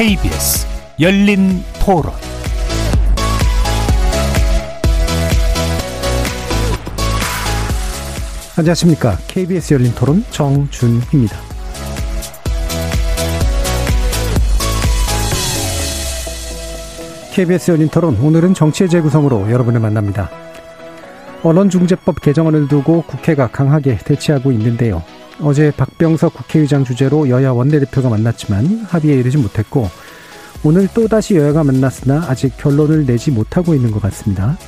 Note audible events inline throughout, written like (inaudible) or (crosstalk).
KBS 열린 토론 안녕하십니까. KBS 열린 토론 정준희입니다. KBS 열린 토론 오늘은 정치의 재구성으로 여러분을 만납니다. 언론중재법 개정안을 두고 국회가 강하게 대치하고 있는데요. 어제 박병석 국회의장 주재로 여야 원내대표가 만났지만 합의에 이르지 못했고 오늘 또다시 여야가 만났으나 아직 결론을 내지 못하고 있는 것 같습니다.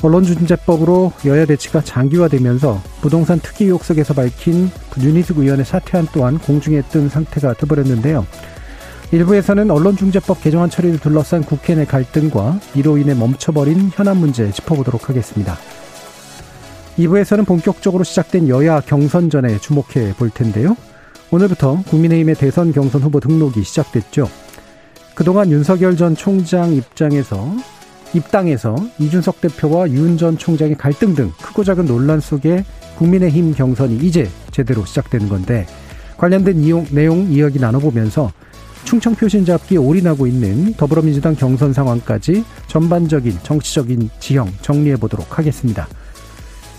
언론중재법으로 여야 대치가 장기화되면서 부동산 특이 의혹 속에서 밝힌 윤희숙 의원의 사퇴안 또한 공중에 뜬 상태가 돼버렸는데요. 일부에서는 언론중재법 개정안 처리를 둘러싼 국회 내 갈등과 이로 인해 멈춰버린 현안 문제 짚어보도록 하겠습니다. 2부에서는 본격적으로 시작된 여야 경선전에 주목해 볼 텐데요. 오늘부터 국민의힘의 대선 경선 후보 등록이 시작됐죠. 그동안 윤석열 전 총장 입장에서 입당에서 이준석 대표와 윤 전 총장의 갈등 등 크고 작은 논란 속에 국민의힘 경선이 이제 제대로 시작되는 건데 관련된 이용, 내용 이야기 나눠보면서 충청 표신 잡기에 올인하고 있는 더불어민주당 경선 상황까지 전반적인 정치적인 지형 정리해 보도록 하겠습니다.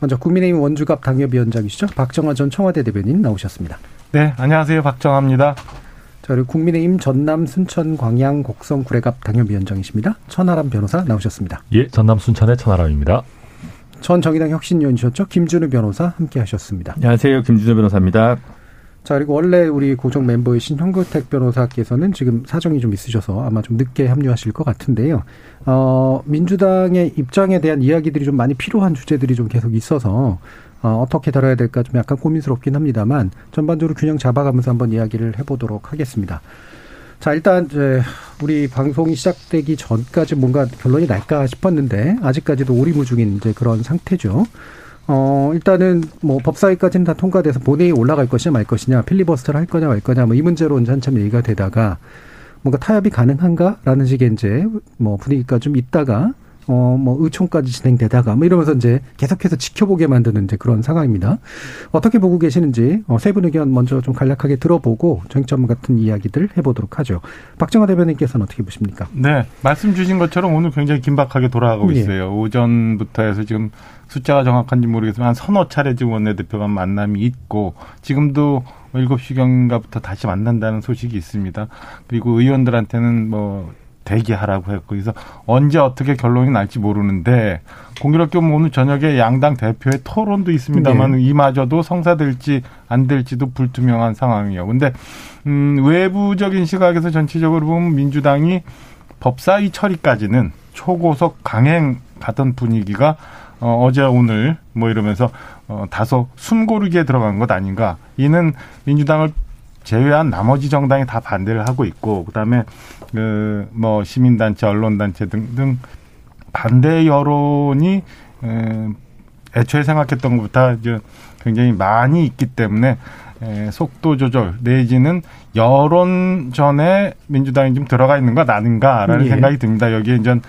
먼저 국민의힘 원주갑 당협위원장이시죠. 박정화 전 청와대 대변인 나오셨습니다. 네, 안녕하세요. 박정화입니다. 자, 그리고 국민의힘 전남 순천 광양 곡성 구례갑 당협위원장이십니다. 천하람 변호사 나오셨습니다. 예, 전남 순천의 천하람입니다. 전 정의당 혁신위원이셨죠. 김준우 변호사 함께 하셨습니다. 안녕하세요. 김준우 변호사입니다. 자, 그리고 원래 우리 고정 멤버이신 현근택 변호사께서는 지금 사정이 좀 있으셔서 아마 좀 늦게 합류하실 것 같은데요. 어, 민주당의 입장에 대한 이야기들이 좀 많이 필요한 주제들이 좀 계속 있어서 어, 어떻게 다뤄야 될까 좀 약간 고민스럽긴 합니다만 전반적으로 균형 잡아가면서 한번 이야기를 해보도록 하겠습니다. 자, 일단 이제 우리 방송이 시작되기 전까지 뭔가 결론이 날까 싶었는데 아직까지도 오리무중인 이제 그런 상태죠. 어, 일단은 뭐 법사위까지는 다 통과돼서 본회의 올라갈 것이냐 말 것이냐, 필리버스터를 할 거냐 말 거냐, 뭐 이 문제로 이제 한참 얘기가 되다가 뭔가 타협이 가능한가라는 식의 이제 뭐 분위기가 좀 있다가 어, 뭐, 의총까지 진행되다가, 뭐 이러면서 이제 계속해서 지켜보게 만드는 이제 그런 상황입니다. 어떻게 보고 계시는지, 어, 세분 의견 먼저 좀 간략하게 들어보고, 쟁점 같은 이야기들 해보도록 하죠. 박정화 대변인께서는 어떻게 보십니까? 네. 말씀 주신 것처럼 오늘 굉장히 긴박하게 돌아가고 예. 있어요. 오전부터 해서 지금 숫자가 정확한지 모르겠지만 한 서너 차례 지금 원내대표가 만남이 있고, 지금도 7시경인가부터 다시 만난다는 소식이 있습니다. 그리고 의원들한테는 뭐, 대기하라고 했고 그래서 언제 어떻게 결론이 날지 모르는데 공교롭게 오늘 저녁에 양당 대표의 토론도 있습니다만 네. 이마저도 성사될지 안 될지도 불투명한 상황이에요. 근데 음 외부적인 시각에서 전체적으로 보면 민주당이 법사위 처리까지는 초고속 강행 가던 분위기가 어, 어제 오늘 뭐 이러면서 어, 다소 숨고르기에 들어간 것 아닌가. 이는 민주당을 제외한 나머지 정당이 다 반대를 하고 있고 그다음에 그 뭐 시민단체, 언론단체 등등 반대 여론이 에, 애초에 생각했던 것보다 이제 굉장히 많이 있기 때문에 에, 속도 조절 내지는 여론 전에 민주당이 좀 들어가 있는 것 아닌가라는 예. 생각이 듭니다. 여기에 이제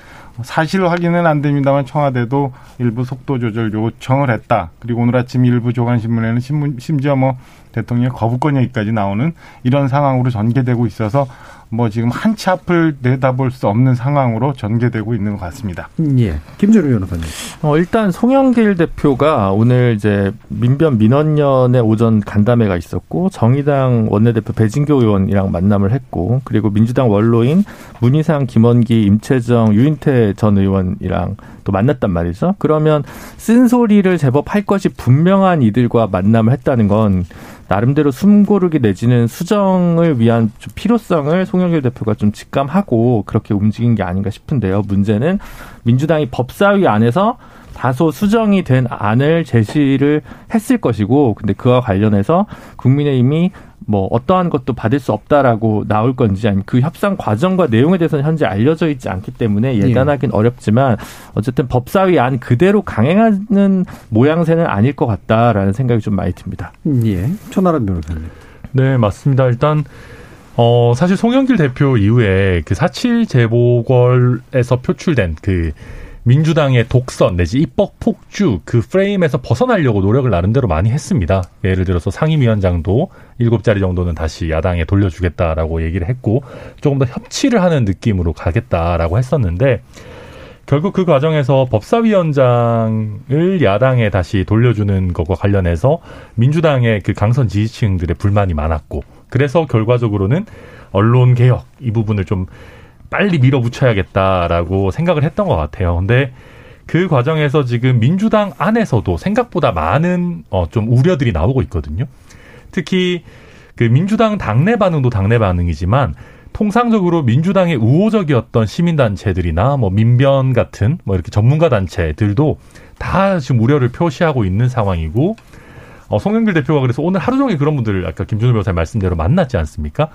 사실 확인은 안 됩니다만 청와대도 일부 속도 조절 요청을 했다. 그리고 오늘 아침 일부 조간신문에는 신문, 심지어 뭐 대통령 거부권 얘기까지 나오는 이런 상황으로 전개되고 있어서 뭐 지금 한치 앞을 내다볼 수 없는 상황으로 전개되고 있는 것 같습니다. 음, 예. 김준우 변호사님. 어, 일단 송영길 대표가 오늘 이제 민변 민원연의 오전 간담회가 있었고 정의당 원내대표 배진교 의원이랑 만남을 했고 그리고 민주당 원로인 문희상, 김원기, 임채정, 유인태 전 의원이랑 또 만났단 말이죠. 그러면 쓴소리를 제법 할 것이 분명한 이들과 만남을 했다는 건 나름대로 숨고르기 내지는 수정을 위한 필요성을 송영길 대표가 좀 직감하고 그렇게 움직인 게 아닌가 싶은데요. 문제는 민주당이 법사위 안에서 다소 수정이 된 안을 제시를 했을 것이고, 근데 그와 관련해서 국민의힘이 뭐 어떠한 것도 받을 수 없다라고 나올 건지 아니면 그 협상 과정과 내용에 대해서는 현재 알려져 있지 않기 때문에 예. 예단하기는 예. 어렵지만 어쨌든 법사위 안 그대로 강행하는 모양새는 아닐 것 같다라는 생각이 좀 많이 듭니다. 예. 천하람 변호사님. 네, 맞습니다. 일단 어 사실 송영길 대표 이후에 그 사칠 재보궐에서 표출된 그 민주당의 독선 내지 입법 폭주 그 프레임에서 벗어나려고 노력을 나름대로 많이 했습니다. 예를 들어서 상임위원장도 일곱 자리 정도는 다시 야당에 돌려주겠다라고 얘기를 했고 조금 더 협치를 하는 느낌으로 가겠다라고 했었는데 결국 그 과정에서 법사위원장을 야당에 다시 돌려주는 것과 관련해서 민주당의 그 강선 지지층들의 불만이 많았고 그래서 결과적으로는 언론 개혁 이 부분을 좀 빨리 밀어붙여야겠다라고 생각을 했던 것 같아요. 근데 그 과정에서 지금 민주당 안에서도 생각보다 많은 어, 좀 우려들이 나오고 있거든요. 특히 그 민주당 당내 반응도 당내 반응이지만 통상적으로 민주당의 우호적이었던 시민단체들이나 뭐 민변 같은 뭐 이렇게 전문가 단체들도 다 지금 우려를 표시하고 있는 상황이고 어, 송영길 대표가 그래서 오늘 하루 종일 그런 분들을 아까 김준호 변호사님 말씀대로 만났지 않습니까?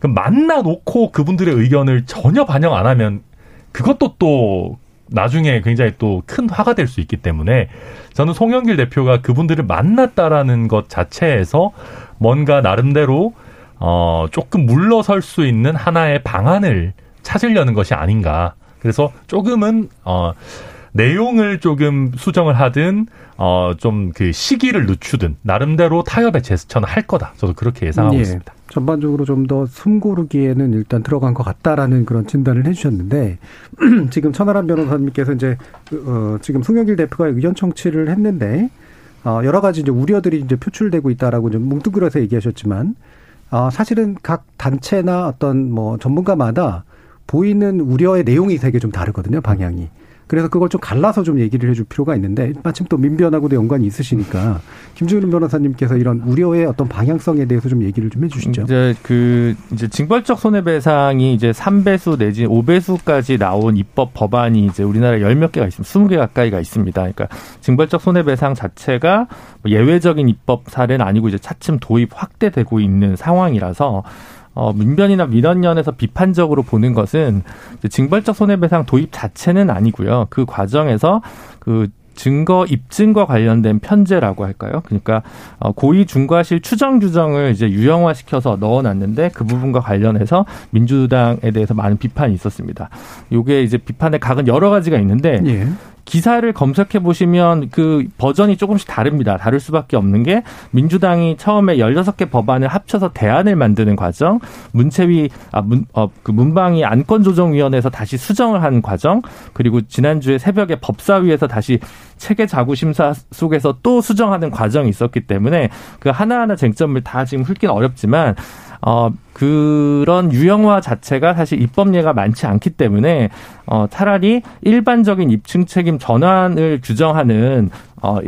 그럼 만나 놓고 그분들의 의견을 전혀 반영 안 하면 그것도 또 나중에 굉장히 또 큰 화가 될 수 있기 때문에 저는 송영길 대표가 그분들을 만났다라는 것 자체에서 뭔가 나름대로 어 조금 물러설 수 있는 하나의 방안을 찾으려는 것이 아닌가. 그래서 조금은 어 내용을 조금 수정을 하든 어 좀 그 시기를 늦추든 나름대로 타협의 제스처는 할 거다. 저도 그렇게 예상하고 예. 있습니다. 전반적으로 좀 더 숨고르기에는 일단 들어간 것 같다라는 그런 진단을 해주셨는데 (clears throat) 지금 천하람 변호사님께서 이제 어 지금 송영길 대표가 의견 청취를 했는데 어 여러 가지 이제 우려들이 이제 표출되고 있다라고 좀 뭉뚱그려서 얘기하셨지만 어 사실은 각 단체나 어떤 뭐 전문가마다 보이는 우려의 내용이 되게 좀 다르거든요 방향이. 그래서 그걸 좀 갈라서 좀 얘기를 해줄 필요가 있는데 마침 또 민변하고도 연관이 있으시니까 김준우 변호사님께서 이런 우려의 어떤 방향성에 대해서 좀 얘기를 좀 해주시죠. 이제 그 이제 징벌적 손해배상이 이제 3배수 내지 5배수까지 나온 입법 법안이 이제 우리나라에 열 몇 개가 있습니다. 20개 가까이가 있습니다. 그러니까 징벌적 손해배상 자체가 뭐 예외적인 입법 사례는 아니고 이제 차츰 도입 확대되고 있는 상황이라서 어, 민변이나 민원연에서 비판적으로 보는 것은 징벌적 손해배상 도입 자체는 아니고요. 그 과정에서 그 증거 입증과 관련된 편제라고 할까요? 그러니까 어, 고의 중과실 추정 규정을 이제 유형화시켜서 넣어놨는데 그 부분과 관련해서 민주당에 대해서 많은 비판이 있었습니다. 요게 이제 비판의 각은 여러 가지가 있는데 예. 기사를 검색해 보시면 그 버전이 조금씩 다릅니다. 다를 수밖에 없는 게 민주당이 처음에 16개 법안을 합쳐서 대안을 만드는 과정, 문체위 아 문 어 그 문방위 안건조정위원회에서 다시 수정을 한 과정, 그리고 지난주에 새벽에 법사위에서 다시 체계 자구 심사 속에서 또 수정하는 과정이 있었기 때문에 그 하나하나 쟁점을 다 지금 훑기는 어렵지만 어, 그런 유형화 자체가 사실 입법례가 많지 않기 때문에 어, 차라리 일반적인 입증 책임 전환을 규정하는 어,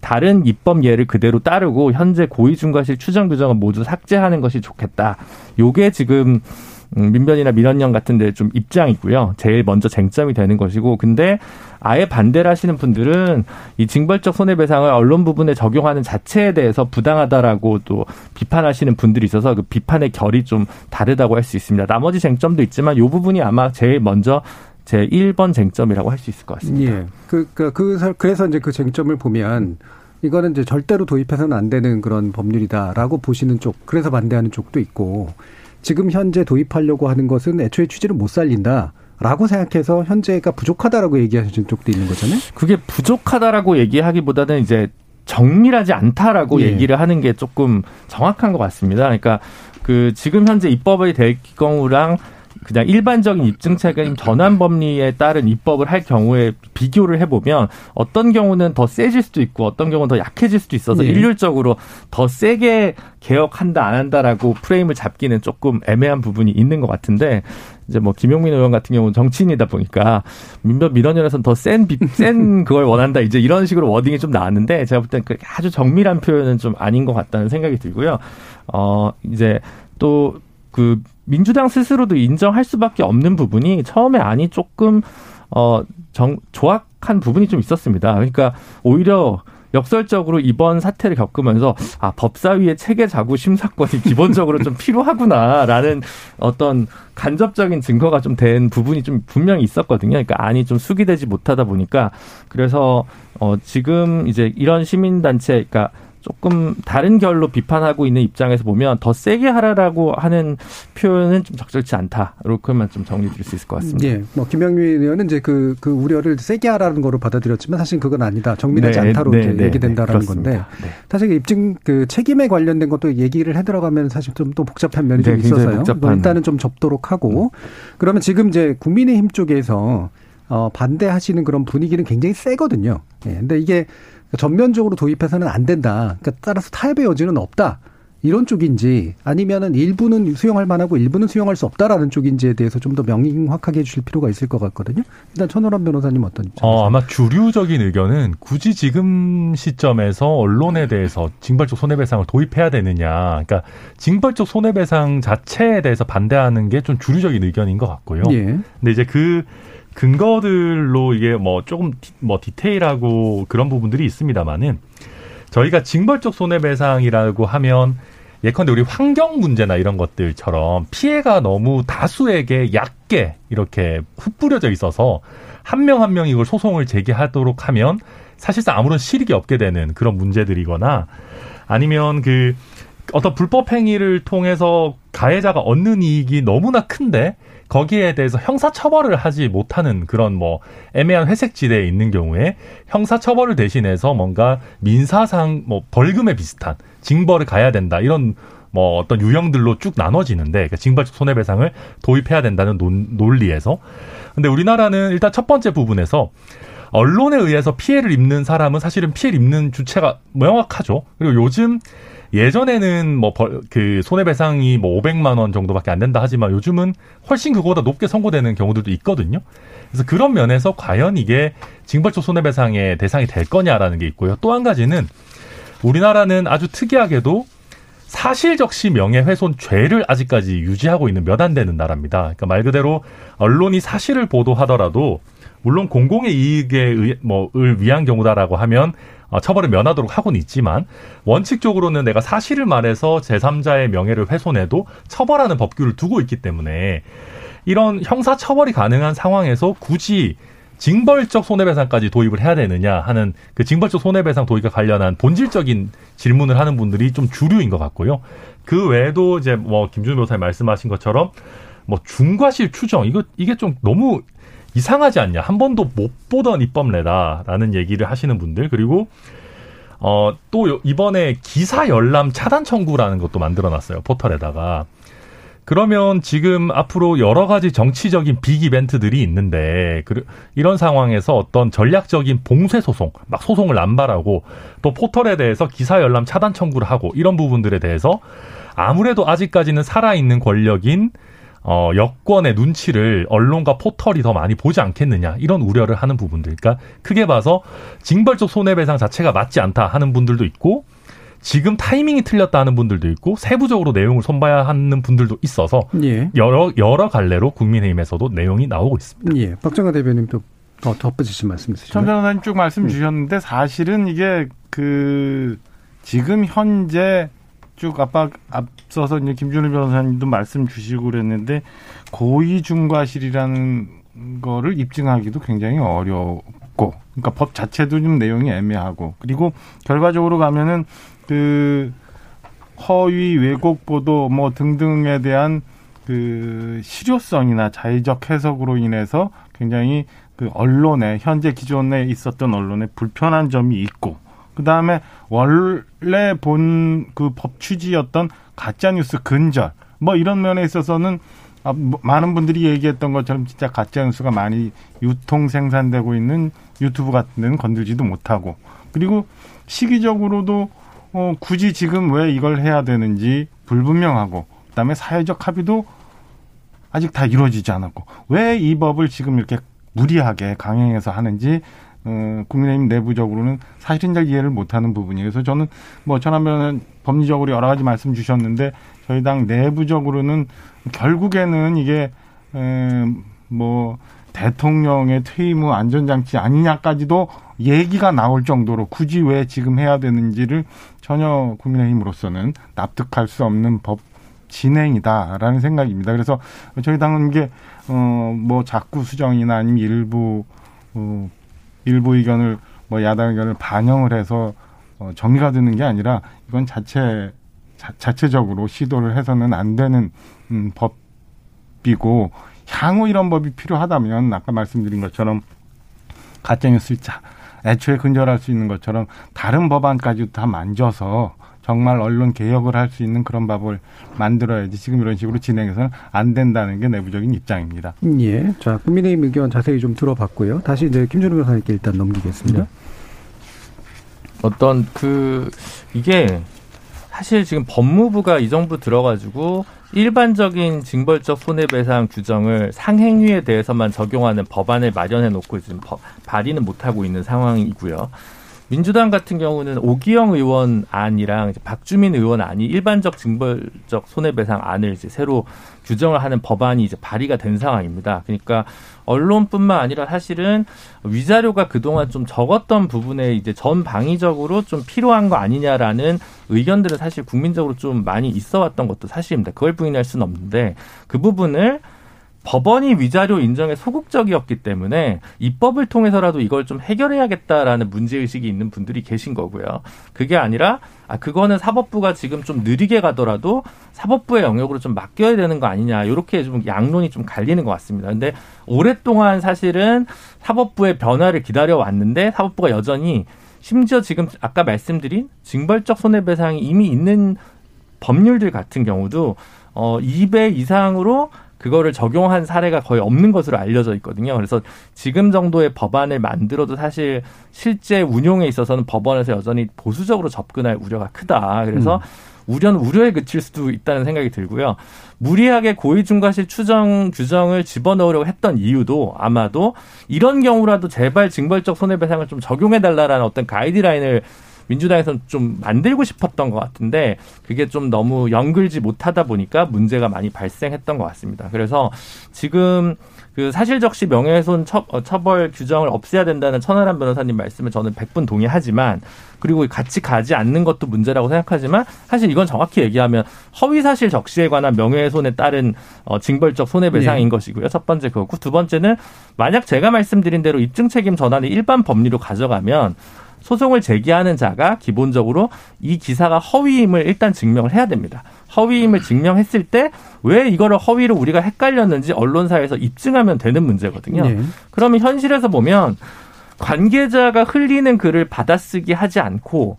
다른 입법 예를 그대로 따르고 현재 고의중과실 추정 규정을 모두 삭제하는 것이 좋겠다. 요게 지금 음, 민변이나 민원령 같은 데 좀 입장이고요. 제일 먼저 쟁점이 되는 것이고 근데 아예 반대를 하시는 분들은 이 징벌적 손해배상을 언론 부분에 적용하는 자체에 대해서 부당하다라고 또 비판하시는 분들이 있어서 그 비판의 결이 좀 다르다고 할 수 있습니다. 나머지 쟁점도 있지만 이 부분이 아마 제일 먼저 제 1번 쟁점이라고 할 수 있을 것 같습니다. 예. 그, 그, 그, 그래서 이제 그 쟁점을 보면 이거는 이제 절대로 도입해서는 안 되는 그런 법률이다라고 보시는 쪽, 그래서 반대하는 쪽도 있고 지금 현재 도입하려고 하는 것은 애초에 취지를 못 살린다. 라고 생각해서 현재가 부족하다라고 얘기하시는 쪽도 있는 거잖아요. 그게 부족하다라고 얘기하기보다는 이제 정밀하지 않다라고 예. 얘기를 하는 게 조금 정확한 것 같습니다. 그러니까 그 지금 현재 입법이 될 경우랑 그냥 일반적인 입증책임 전환 법리에 따른 입법을 할 경우에 비교를 해보면 어떤 경우는 더 세질 수도 있고 어떤 경우는 더 약해질 수도 있어서 예. 일률적으로 더 세게 개혁한다 안 한다라고 프레임을 잡기는 조금 애매한 부분이 있는 것 같은데 이제 뭐 김용민 의원 같은 경우는 정치인이다 보니까 민변 민원연에서는 더센센 (laughs) 그걸 원한다 이제 이런 식으로 워딩이 좀 나왔는데 제가 볼 땐 그 아주 정밀한 표현은 좀 아닌 것 같다는 생각이 들고요. 어 이제 또그 민주당 스스로도 인정할 수밖에 없는 부분이 처음에 안이 조금 어 정 조악한 부분이 좀 있었습니다. 그러니까 오히려 역설적으로 이번 사태를 겪으면서 아 법사위의 체계 자구 심사권이 (laughs) 기본적으로 좀 필요하구나라는 어떤 간접적인 증거가 좀 된 부분이 좀 분명히 있었거든요. 그러니까 안이 좀 수기되지 못하다 보니까 그래서 어 지금 이제 이런 시민 단체 그러니까 조금 다른 결로 비판하고 있는 입장에서 보면 더 세게 하라라고 하는 표현은 좀 적절치 않다. 이렇게만 좀 정리 드릴 수 있을 것 같습니다. 예. 뭐 김영민 의원은 이제 그, 그 우려를 세게 하라는 거로 받아들였지만 사실 그건 아니다. 정밀하지 네, 않다로 네, 이제 네, 얘기된다라는 네, 건데. 네. 사실 입증 그 책임에 관련된 것도 얘기를 해 들어가면 사실 좀 또 복잡한 면이 좀 네, 있어서요. 일단은 좀 접도록 하고 그러면 지금 이제 국민의힘 쪽에서 어 반대하시는 그런 분위기는 굉장히 세거든요. 예. 근데 이게 전면적으로 도입해서는 안 된다. 그러니까 따라서 타협의 여지는 없다. 이런 쪽인지 아니면은 일부는 수용할 만하고 일부는 수용할 수 없다라는 쪽인지에 대해서 좀 더 명확하게 해주실 필요가 있을 것 같거든요. 일단 천호람 변호사님 어떤 입장이세요? 어, 아마 주류적인 의견은 굳이 지금 시점에서 언론에 대해서 징벌적 손해배상을 도입해야 되느냐. 그러니까 징벌적 손해배상 자체에 대해서 반대하는 게 좀 주류적인 의견인 것 같고요. 예. 근데 이제 그 근거들로 이게 뭐 조금 디, 뭐 디테일하고 그런 부분들이 있습니다만은 저희가 징벌적 손해배상이라고 하면 예컨대 우리 환경 문제나 이런 것들처럼 피해가 너무 다수에게 얕게 이렇게 흩뿌려져 있어서 한 명 한 명 이걸 소송을 제기하도록 하면 사실상 아무런 실익이 없게 되는 그런 문제들이거나 아니면 그 어떤 불법 행위를 통해서 가해자가 얻는 이익이 너무나 큰데 거기에 대해서 형사 처벌을 하지 못하는 그런 뭐 애매한 회색 지대에 있는 경우에 형사 처벌을 대신해서 뭔가 민사상 뭐 벌금에 비슷한 징벌을 가야 된다 이런 뭐 어떤 유형들로 쭉 나눠지는데 그러니까 징벌적 손해배상을 도입해야 된다는 논, 논리에서 근데 우리나라는 일단 첫 번째 부분에서 언론에 의해서 피해를 입는 사람은 사실은 피해를 입는 주체가 명확하죠. 그리고 요즘 예전에는 뭐 그 손해배상이 뭐 500만 원 정도밖에 안 된다 하지만 요즘은 훨씬 그거보다 높게 선고되는 경우들도 있거든요. 그래서 그런 면에서 과연 이게 징벌적 손해배상의 대상이 될 거냐라는 게 있고요. 또 한 가지는 우리나라는 아주 특이하게도 사실적시 명예훼손 죄를 아직까지 유지하고 있는 몇 안 되는 나라입니다. 그러니까 말 그대로 언론이 사실을 보도하더라도 물론 공공의 이익에 의, 뭐을 위한 경우다라고 하면 어, 처벌을 면하도록 하고는 있지만 원칙적으로는 내가 사실을 말해서 제3자의 명예를 훼손해도 처벌하는 법규를 두고 있기 때문에 이런 형사 처벌이 가능한 상황에서 굳이 징벌적 손해배상까지 도입을 해야 되느냐 하는 그 징벌적 손해배상 도입과 관련한 본질적인 질문을 하는 분들이 좀 주류인 것 같고요. 그 외에도 이제 뭐 김준호 변호사님 말씀하신 것처럼 뭐 중과실 추정 이거 이게 좀 너무 이상하지 않냐? 한 번도 못 보던 입법례다라는 얘기를 하시는 분들 그리고 어 또 이번에 기사 열람 차단 청구라는 것도 만들어 놨어요 포털에다가. 그러면 지금 앞으로 여러 가지 정치적인 빅 이벤트들이 있는데 이런 상황에서 어떤 전략적인 봉쇄 소송, 막 소송을 남발하고 또 포털에 대해서 기사 열람 차단 청구를 하고 이런 부분들에 대해서 아무래도 아직까지는 살아있는 권력인 어, 여권의 눈치를 언론과 포털이 더 많이 보지 않겠느냐 이런 우려를 하는 부분들. 그러니까 크게 봐서 징벌적 손해배상 자체가 맞지 않다 하는 분들도 있고 지금 타이밍이 틀렸다 하는 분들도 있고 세부적으로 내용을 손봐야 하는 분들도 있어서 예. 여러 여러 갈래로 국민의힘에서도 내용이 나오고 있습니다. 예. 박정아 대변인 또더 덧붙이신 말씀 있으시죠? 전 변호사님 쭉 말씀 주셨는데 사실은 이게 그 지금 현재 쭉 아빠 앞서서 이제 김준일 변호사님도 말씀 주시고 그랬는데 고의 중과실이라는 거를 입증하기도 굉장히 어렵고 그러니까 법 자체도 좀 내용이 애매하고 그리고 결과적으로 가면은 그 허위 왜곡 보도 뭐 등등에 대한 그 실효성이나 자의적 해석으로 인해서 굉장히 그 언론에 현재 기존에 있었던 언론에 불편한 점이 있고 그 다음에 원래 본 그 법 취지였던 가짜 뉴스 근절 뭐 이런 면에 있어서는 아, 뭐 많은 분들이 얘기했던 것처럼 진짜 가짜 뉴스가 많이 유통 생산되고 있는 유튜브 같은 데는 건들지도 못하고 그리고 시기적으로도 어, 굳이 지금 왜 이걸 해야 되는지 불분명하고 그다음에 사회적 합의도 아직 다 이루어지지 않았고 왜 이 법을 지금 이렇게 무리하게 강행해서 하는지 어, 국민의힘 내부적으로는 사실은 잘 이해를 못하는 부분이에요. 그래서 저는 뭐 전하면 법리적으로 여러 가지 말씀 주셨는데 저희 당 내부적으로는 결국에는 이게 에, 뭐 대통령의 퇴임 후 안전장치 아니냐까지도 얘기가 나올 정도로 굳이 왜 지금 해야 되는지를 전혀 국민의힘으로서는 납득할 수 없는 법 진행이다라는 생각입니다. 그래서 저희 당은 이게 어뭐 자꾸 수정이나 아니면 일부 어 일부 의견을 뭐 야당 의견을 반영을 해서 어 정리가 되는 게 아니라 이건 자체 자, 자체적으로 시도를 해서는 안 되는 음 법이고 향후 이런 법이 필요하다면 아까 말씀드린 것처럼 가짜뉴스를 자, 애초에 근절할 수 있는 것처럼 다른 법안까지도 다 만져서 정말 언론 개혁을 할 수 있는 그런 법을 만들어야지 지금 이런 식으로 진행해서는 안 된다는 게 내부적인 입장입니다. 예. 자, 국민의힘 의견 자세히 좀 들어봤고요. 다시 이제 김준호 변호사님께 일단 넘기겠습니다. 네. 어떤 그 이게 사실 지금 법무부가 이 정부 들어가지고 일반적인 징벌적 손해배상 규정을 상행위에 대해서만 적용하는 법안을 마련해 놓고 지금 발의는 못하고 있는 상황이고요. 민주당 같은 경우는 오기영 의원 안이랑 박주민 의원 안이 일반적 징벌적 손해배상 안을 이제 새로 규정을 하는 법안이 이제 발의가 된 상황입니다. 그러니까 언론뿐만 아니라 사실은 위자료가 그동안 좀 적었던 부분에 이제 전 방위적으로 좀 필요한 거 아니냐라는 의견들은 사실 국민적으로 좀 많이 있어 왔던 것도 사실입니다. 그걸 부인할 수는 없는데 그 부분을 법원이 위자료 인정에 소극적이었기 때문에 입법을 통해서라도 이걸 좀 해결해야겠다라는 문제의식이 있는 분들이 계신 거고요. 그게 아니라, 아, 그거는 사법부가 지금 좀 느리게 가더라도 사법부의 영역으로 좀 맡겨야 되는 거 아니냐. 이렇게 좀 양론이 좀 갈리는 것 같습니다. 근데 오랫동안 사실은 사법부의 변화를 기다려왔는데 사법부가 여전히 심지어 지금 아까 말씀드린 징벌적 손해배상이 이미 있는 법률들 같은 경우도 어 2배 이상으로 그거를 적용한 사례가 거의 없는 것으로 알려져 있거든요. 그래서 지금 정도의 법안을 만들어도 사실 실제 운용에 있어서는 법원에서 여전히 보수적으로 접근할 우려가 크다. 그래서 음. 우려는 우려에 그칠 수도 있다는 생각이 들고요. 무리하게 고의중과실 추정 규정을 집어넣으려고 했던 이유도 아마도 이런 경우라도 제발 징벌적 손해배상을 좀 적용해달라라는 어떤 가이드라인을 민주당에서는 좀 만들고 싶었던 것 같은데 그게 좀 너무 연글지 못하다 보니까 문제가 많이 발생했던 것 같습니다. 그래서 지금 그 사실적시 명예훼손 어, 처벌 규정을 없애야 된다는 천하람 변호사님 말씀에 저는 백분 동의하지만 그리고 같이 가지 않는 것도 문제라고 생각하지만 사실 이건 정확히 얘기하면 허위 사실 적시에 관한 명예훼손에 따른 어, 징벌적 손해배상인 네. 것이고요. 첫 번째 그거고 두 번째는 만약 제가 말씀드린 대로 입증 책임 전환을 일반 법리로 가져가면 소송을 제기하는 자가 기본적으로 이 기사가 허위임을 일단 증명을 해야 됩니다. 허위임을 증명했을 때 왜 이거를 허위로 우리가 헷갈렸는지 언론사에서 입증하면 되는 문제거든요. 네. 그러면 현실에서 보면 관계자가 흘리는 글을 받아쓰기 하지 않고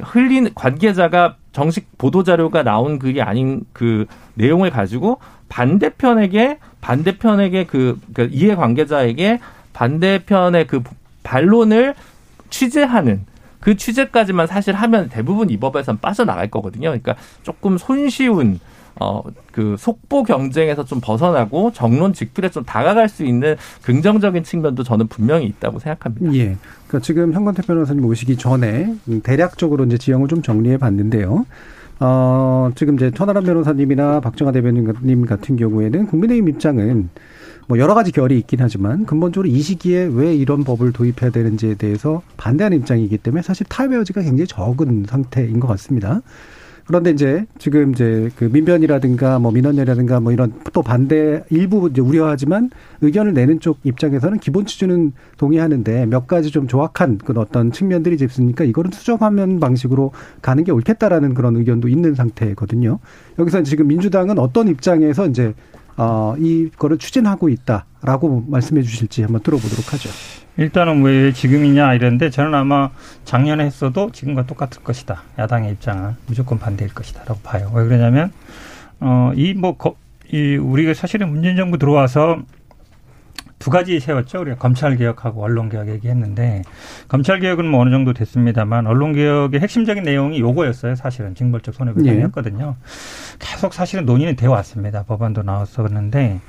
흘린 관계자가 정식 보도 자료가 나온 글이 아닌 그 내용을 가지고 반대편에게 반대편에게 그, 그 이해 관계자에게 반대편의 그 반론을 취재하는 그 취재까지만 사실 하면 대부분 이 법에선 빠져나갈 거거든요. 그러니까 조금 손쉬운 어, 그 속보 경쟁에서 좀 벗어나고 정론 직필에 좀 다가갈 수 있는 긍정적인 측면도 저는 분명히 있다고 생각합니다. 예. 그러니까 지금 현건태 변호사님 오시기 전에 대략적으로 이제 지형을 좀 정리해 봤는데요. 어, 지금 이제 천하람 변호사님이나 박정아 대변인 같은 경우에는 국민의힘 입장은 뭐 여러 가지 결이 있긴 하지만 근본적으로 이 시기에 왜 이런 법을 도입해야 되는지에 대해서 반대하는 입장이기 때문에 사실 타협의 여지가 굉장히 적은 상태인 것 같습니다. 그런데 이제 지금 이제 그 민변이라든가 뭐 민원연이라든가 뭐 이런 또 반대 일부 이제 우려하지만 의견을 내는 쪽 입장에서는 기본 취지는 동의하는데 몇 가지 좀 조악한 그런 어떤 측면들이 있으니까 이거는 수정하면 방식으로 가는 게 옳겠다라는 그런 의견도 있는 상태거든요. 여기서 지금 민주당은 어떤 입장에서 이제 어, 이거를 추진하고 있다라고 말씀해 주실지 한번 들어보도록 하죠. 일단은 왜 지금이냐 이랬는데 저는 아마 작년에 했어도 지금과 똑같을 것이다. 야당의 입장은 무조건 반대일 것이다라고 봐요. 왜 그러냐면 어 이 뭐 이 우리가 사실은 문재인 정부 들어와서 두 가지 세웠죠. 우리가 검찰 개혁하고 언론 개혁 얘기했는데 검찰 개혁은 뭐 어느 정도 됐습니다만 언론 개혁의 핵심적인 내용이 요거였어요. 사실은 징벌적 손해배상이었거든요. 예. 계속 사실은 논의는 되어 왔습니다. 법안도 나왔었는데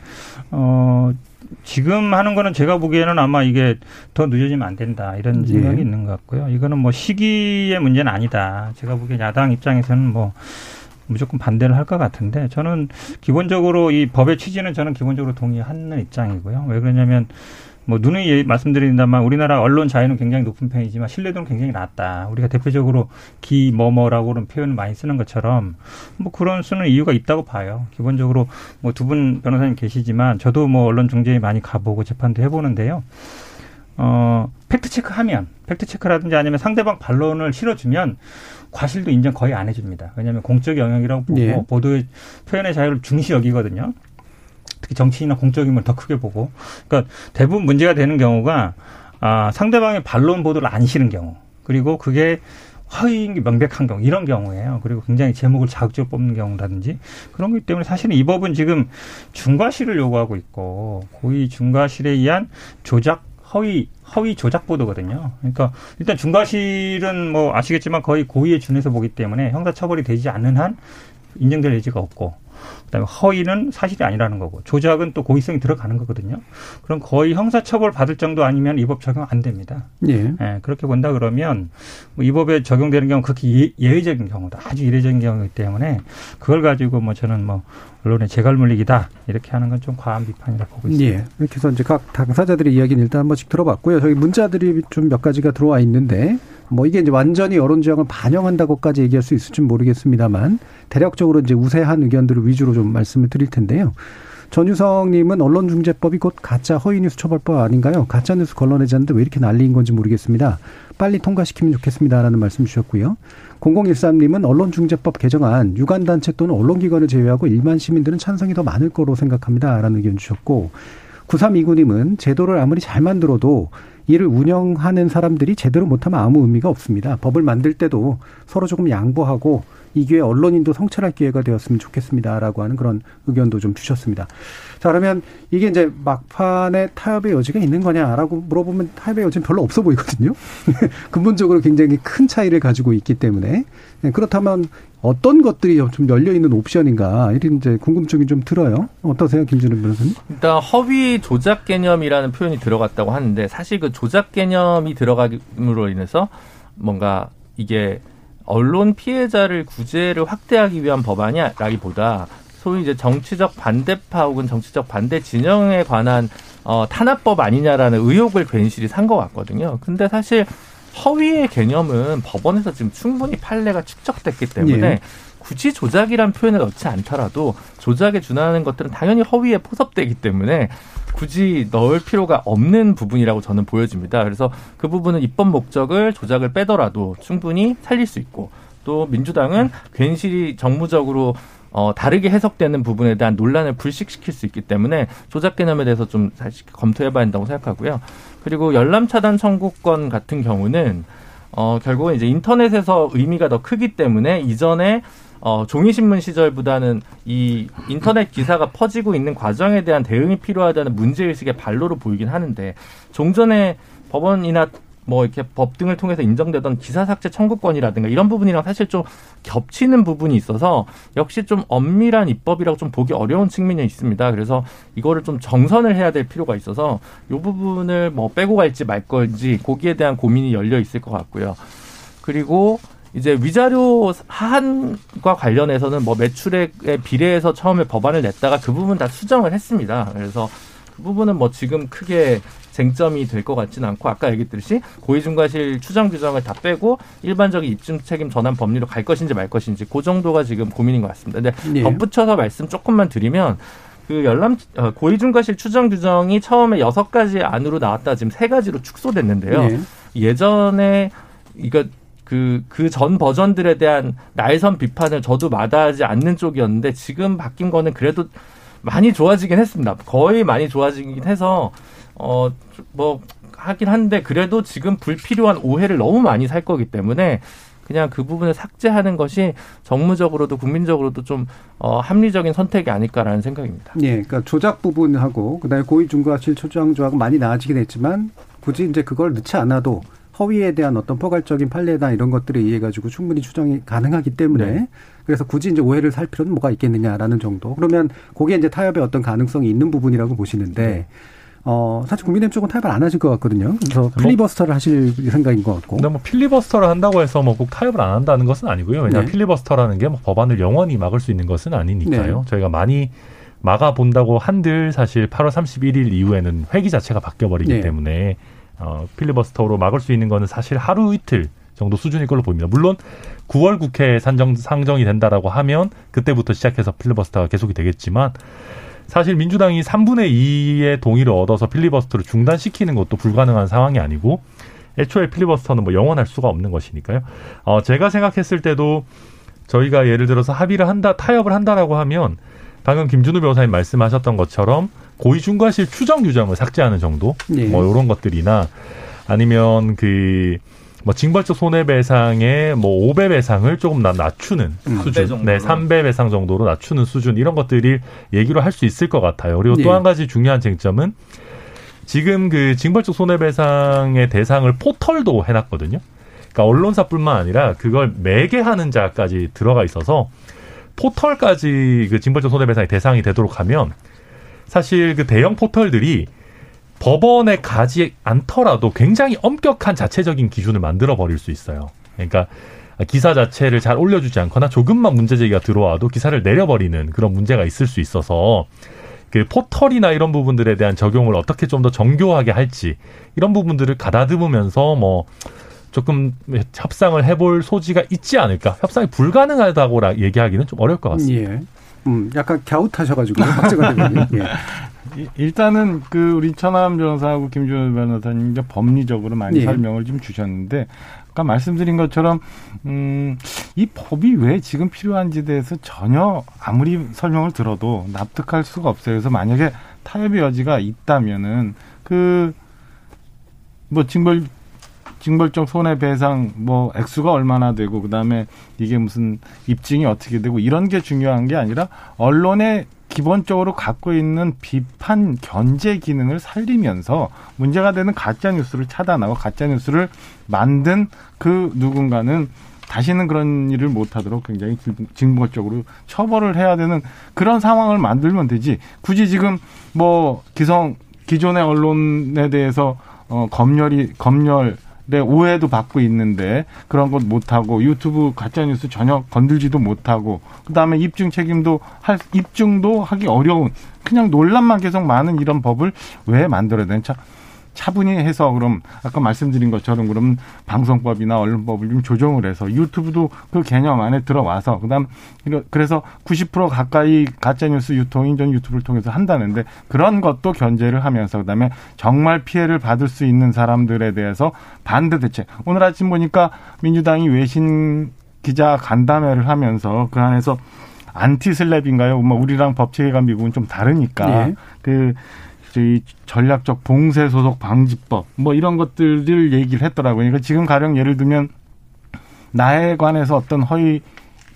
어 지금 하는 거는 제가 보기에는 아마 이게 더 늦어지면 안 된다 이런 예. 생각이 예. 있는 것 같고요. 이거는 뭐 시기의 문제는 아니다. 제가 보기에 야당 입장에서는 뭐 무조건 반대를 할 것 같은데 저는 기본적으로 이 법의 취지는 저는 기본적으로 동의하는 입장이고요. 왜 그러냐면 뭐 누누이 말씀드린다만 우리나라 언론 자유는 굉장히 높은 편이지만 신뢰도는 굉장히 낮다. 우리가 대표적으로 기뭐뭐라고는 표현을 많이 쓰는 것처럼 뭐 그런 쓰는 이유가 있다고 봐요. 기본적으로 뭐 두 분 변호사님 계시지만 저도 뭐 언론 중재에 많이 가보고 재판도 해보는데요. 어 팩트 체크하면 팩트 체크라든지 아니면 상대방 반론을 실어주면 과실도 인정 거의 안 해줍니다. 왜냐하면 공적 영역이라고 보고 예. 보도의 표현의 자유를 중시 여기거든요. 특히 정치인이나 공적인물 더 크게 보고. 그러니까 대부분 문제가 되는 경우가 아, 상대방의 반론 보도를 안 실은 경우. 그리고 그게 허위인 게 명백한 경우 이런 경우에요. 그리고 굉장히 제목을 자극적으로 뽑는 경우라든지 그런 거기 때문에 사실은 이 법은 지금 중과실을 요구하고 있고 고의 중과실에 의한 조작 허위 허위 조작 보도거든요. 그러니까 일단 중과실은 뭐 아시겠지만 거의 고의에 준해서 보기 때문에 형사 처벌이 되지 않는 한 인정될 여지가 없고 그다음에 허위는 사실이 아니라는 거고 조작은 또 고의성이 들어가는 거거든요. 그럼 거의 형사처벌 받을 정도 아니면 이 법 적용 안 됩니다. 예. 예. 그렇게 본다 그러면 뭐 이 법에 적용되는 경우 그렇게 예, 예외적인 경우다. 아주 이례적인 경우이기 때문에 그걸 가지고 뭐 저는 뭐 언론의 재갈 물리기다 이렇게 하는 건 좀 과한 비판이라고 보고 있습니다. 예. 이렇게 해서 이제 각 당사자들의 이야기는 일단 한 번씩 들어봤고요. 저희 문자들이 좀 몇 가지가 들어와 있는데 뭐 이게 이제 완전히 여론 지형을 반영한다고까지 얘기할 수 있을지 모르겠습니다만 대략적으로 이제 우세한 의견들을 위주로 좀 말씀을 드릴 텐데요. 전유성님은 언론중재법이 곧 가짜 허위뉴스 처벌법 아닌가요? 가짜뉴스 걸러내지 않는데 왜 이렇게 난리인 건지 모르겠습니다. 빨리 통과시키면 좋겠습니다라는 말씀 주셨고요. 0013님은 언론중재법 개정안 유관단체 또는 언론기관을 제외하고 일반 시민들은 찬성이 더 많을 거로 생각합니다라는 의견 주셨고 9329님은 제도를 아무리 잘 만들어도 이를 운영하는 사람들이 제대로 못하면 아무 의미가 없습니다. 법을 만들 때도 서로 조금 양보하고 이 기회 언론인도 성찰할 기회가 되었으면 좋겠습니다라고 하는 그런 의견도 좀 주셨습니다. 자 그러면 이게 이제 막판에 타협의 여지가 있는 거냐라고 물어보면 타협의 여지는 별로 없어 보이거든요. (laughs) 근본적으로 굉장히 큰 차이를 가지고 있기 때문에 네, 그렇다면 어떤 것들이 좀 열려 있는 옵션인가 이런 이제 궁금증이 좀 들어요. 어떠세요, 김준우 변호사님? 일단 허위 조작 개념이라는 표현이 들어갔다고 하는데 사실 그 조작 개념이 들어감으로 인해서 뭔가 이게 언론 피해자를 구제를 확대하기 위한 법안이라기보다 소위 이제 정치적 반대파 혹은 정치적 반대 진영에 관한 어, 탄압법 아니냐라는 의혹을 괜시리 산 것 같거든요. 근데 사실 허위의 개념은 법원에서 지금 충분히 판례가 축적됐기 때문에 예. 굳이 조작이란 표현을 넣지 않더라도 조작에 준하는 것들은 당연히 허위에 포섭되기 때문에 굳이 넣을 필요가 없는 부분이라고 저는 보여집니다. 그래서 그 부분은 입법 목적을 조작을 빼더라도 충분히 살릴 수 있고 또 민주당은 괜시리 정무적으로 어, 다르게 해석되는 부분에 대한 논란을 불식시킬 수 있기 때문에 조작 개념에 대해서 좀 다시 검토해봐야 한다고 생각하고요. 그리고 열람 차단 청구권 같은 경우는 어, 결국은 이제 인터넷에서 의미가 더 크기 때문에 이전에 어, 종이신문 시절보다는 이 인터넷 기사가 퍼지고 있는 과정에 대한 대응이 필요하다는 문제의식의 발로로 보이긴 하는데 종전에 법원이나 뭐 이렇게 법 등을 통해서 인정되던 기사 삭제 청구권이라든가 이런 부분이랑 사실 좀 겹치는 부분이 있어서 역시 좀 엄밀한 입법이라고 좀 보기 어려운 측면이 있습니다. 그래서 이거를 좀 정선을 해야 될 필요가 있어서 이 부분을 뭐 빼고 갈지 말 건지 거기에 대한 고민이 열려 있을 것 같고요. 그리고 이제 위자료 하한과 관련해서는 뭐 매출액에 비례해서 처음에 법안을 냈다가 그 부분 다 수정을 했습니다. 그래서 그 부분은 뭐 지금 크게 쟁점이 될 것 같지는 않고 아까 얘기했듯이 고의중과실 추정 규정을 다 빼고 일반적인 입증 책임 전환 법리로 갈 것인지 말 것인지 그 정도가 지금 고민인 것 같습니다. 근데 예. 덧붙여서 말씀 조금만 드리면 그 열람 어, 고의중과실 추정 규정이 처음에 여섯 가지 안으로 나왔다 지금 세 가지로 축소됐는데요. 예. 예전에 이거 그, 그 전 버전들에 대한 날선 비판을 저도 마다하지 않는 쪽이었는데 지금 바뀐 거는 그래도 많이 좋아지긴 했습니다. 거의 많이 좋아지긴 해서 어 뭐 하긴 한데 그래도 지금 불필요한 오해를 너무 많이 살 거기 때문에 그냥 그 부분을 삭제하는 것이 정무적으로도 국민적으로도 좀 어, 합리적인 선택이 아닐까라는 생각입니다. 예, 그러니까 조작 부분하고 그다음에 고의 중과실 초장조하고 많이 나아지긴 했지만 굳이 이제 그걸 넣지 않아도 허위에 대한 어떤 포괄적인 판례나 이런 것들에 의해 가지고 충분히 추정이 가능하기 때문에 네. 그래서 굳이 이제 오해를 살 필요는 뭐가 있겠느냐라는 정도. 그러면 그게 이제 타협의 어떤 가능성이 있는 부분이라고 보시는데 네. 어, 사실 국민의힘 쪽은 타협을 안 하실 것 같거든요. 그래서 뭐 필리버스터를 하실 생각인 것 같고. 근데 뭐 필리버스터를 한다고 해서 뭐 꼭 타협을 안 한다는 것은 아니고요. 왜냐하면 네. 필리버스터라는 게 뭐 법안을 영원히 막을 수 있는 것은 아니니까요. 네. 저희가 많이 막아 본다고 한들 사실 8월 31일 이후에는 회기 자체가 바뀌어 버리기 네. 때문에 어, 필리버스터로 막을 수 있는 거는 사실 하루 이틀 정도 수준일 걸로 보입니다. 물론 9월 국회 산정 상정이 된다라고 하면 그때부터 시작해서 필리버스터가 계속이 되겠지만 사실 민주당이 3분의 2의 동의를 얻어서 필리버스터를 중단시키는 것도 불가능한 상황이 아니고 애초에 필리버스터는 뭐 영원할 수가 없는 것이니까요. 어, 제가 생각했을 때도 저희가 예를 들어서 합의를 한다, 타협을 한다라고 하면 방금 김준우 변호사님 말씀하셨던 것처럼 고의중과실 추정 규정을 삭제하는 정도, 네. 뭐 이런 것들이나 아니면 그 뭐 징벌적 손해배상의 뭐 5배 배상을 조금 낮추는 음. 수준, 네, 3배 배상 정도로 낮추는 수준 이런 것들이 얘기로 할 수 있을 것 같아요. 그리고 네. 또한 가지 중요한 쟁점은 지금 그 징벌적 손해배상의 대상을 포털도 해놨거든요. 그러니까 언론사뿐만 아니라 그걸 매개하는 자까지 들어가 있어서 포털까지 그 징벌적 손해배상의 대상이 되도록 하면 사실 그 대형 포털들이 법원에 가지 않더라도 굉장히 엄격한 자체적인 기준을 만들어 버릴 수 있어요. 그러니까 기사 자체를 잘 올려주지 않거나 조금만 문제 제기가 들어와도 기사를 내려버리는 그런 문제가 있을 수 있어서 그 포털이나 이런 부분들에 대한 적용을 어떻게 좀 더 정교하게 할지 이런 부분들을 가다듬으면서 뭐 조금 협상을 해볼 소지가 있지 않을까 협상이 불가능하다고 얘기하기는 좀 어려울 것 같습니다. 예. 음, 약간 갸웃하셔가지고 박재관 (laughs) 대표님. 예. 일단은 그 우리 천하람 변호사하고 김준호 변호사님 이제 법리적으로 많이 예. 설명을 좀 주셨는데 아까 말씀드린 것처럼 음, 이 법이 왜 지금 필요한지 대해서 전혀 아무리 설명을 들어도 납득할 수가 없어요. 그래서 만약에 타협의 여지가 있다면은 그 뭐 징벌 징벌적 손해배상 뭐 액수가 얼마나 되고 그다음에 이게 무슨 입증이 어떻게 되고 이런 게 중요한 게 아니라 언론의 기본적으로 갖고 있는 비판 견제 기능을 살리면서 문제가 되는 가짜 뉴스를 차단하고 가짜 뉴스를 만든 그 누군가는 다시는 그런 일을 못하도록 굉장히 징벌적으로 처벌을 해야 되는 그런 상황을 만들면 되지. 굳이 지금 뭐 기성 기존의 언론에 대해서 어 검열이 검열 네, 오해도 받고 있는데 그런 것 못하고 유튜브 가짜뉴스 전혀 건들지도 못하고 그다음에 입증 책임도 할 입증도 하기 어려운 그냥 논란만 계속 많은 이런 법을 왜 만들어야 되는 차 차분히 해서 그럼 아까 말씀드린 것처럼 그럼 방송법이나 언론법을 좀 조정을 해서 유튜브도 그 개념 안에 들어와서 그다음 그래서 90% 가까이 가짜 뉴스 유통이 전 유튜브를 통해서 한다는데 그런 것도 견제를 하면서 그다음에 정말 피해를 받을 수 있는 사람들에 대해서 반대 대책. 오늘 아침 보니까 민주당이 외신 기자 간담회를 하면서 그 안에서 anti-SLAPP인가요? 뭐 우리랑 법 체계가 미국은 좀 다르니까 네. 그 전략적 봉쇄 소속 방지법 뭐 이런 것들을 얘기를 했더라고요. 그러니까 지금 가령 예를 들면 나에 관해서 어떤 허위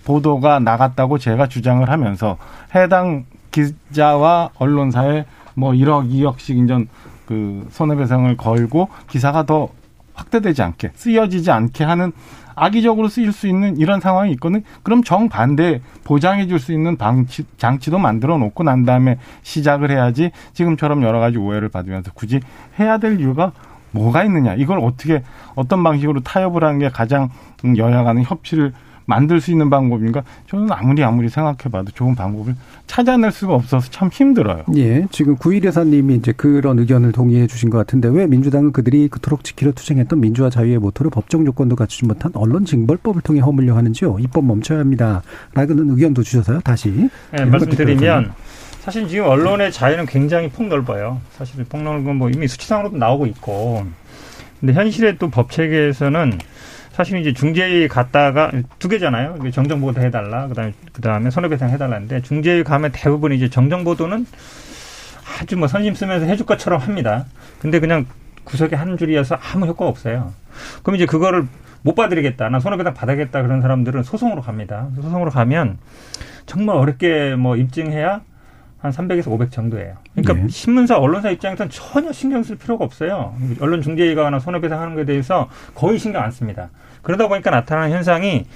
보도가 나갔다고 제가 주장을 하면서 해당 기자와 언론사에 뭐 1억, 2억씩 인전 그 손해배상을 걸고 기사가 더 확대되지 않게 쓰여지지 않게 하는 악의적으로 쓰일 수 있는 이런 상황이 있거든. 그럼 정반대 보장해 줄 수 있는 방치, 장치도 만들어 놓고 난 다음에 시작을 해야지 지금처럼 여러 가지 오해를 받으면서 굳이 해야 될 이유가 뭐가 있느냐. 이걸 어떻게 어떤 방식으로 타협을 하는 게 가장 여야 간의 협치를 만들 수 있는 방법인가? 저는 아무리 아무리 생각해봐도 좋은 방법을 찾아낼 수가 없어서 참 힘들어요. 예, 지금 구일여사님이 이제 그런 의견을 동의해 주신 것 같은데 왜 민주당은 그들이 그토록 지키려 투쟁했던 민주화 자유의 모토를 법정 요건도 갖추지 못한 언론 징벌법을 통해 허물려 하는지요? 입법 멈춰야 합니다. 라는 의견도 주셔서요. 다시 네, 말씀드리면. 사실 지금 언론의 자유는 굉장히 폭넓어요. 사실 폭넓은 건뭐 이미 수치상으로도 나오고 있고. 근데 현실의 또 법 체계에서는 사실 이제 중재위 갔다가 두 개잖아요. 정정보도 해달라. 그다음에 그다음에 손해배상 해달라는데 중재위 가면 대부분 이제 정정보도는 아주 뭐 선심 쓰면서 해줄 것처럼 합니다. 근데 그냥 구석에 한 줄이어서 아무 효과가 없어요. 그럼 이제 그거를 못 받으리겠다. 나 손해배상 받아야겠다. 그런 사람들은 소송으로 갑니다. 소송으로 가면 정말 어렵게 뭐 입증해야 한 300에서 500 정도예요. 그러니까 네. 신문사, 언론사 입장에서는 전혀 신경 쓸 필요가 없어요. 언론 중재위가나 손해배상 하는 것에 대해서 거의 신경 안 씁니다. 그러다 보니까 나타나는 현상이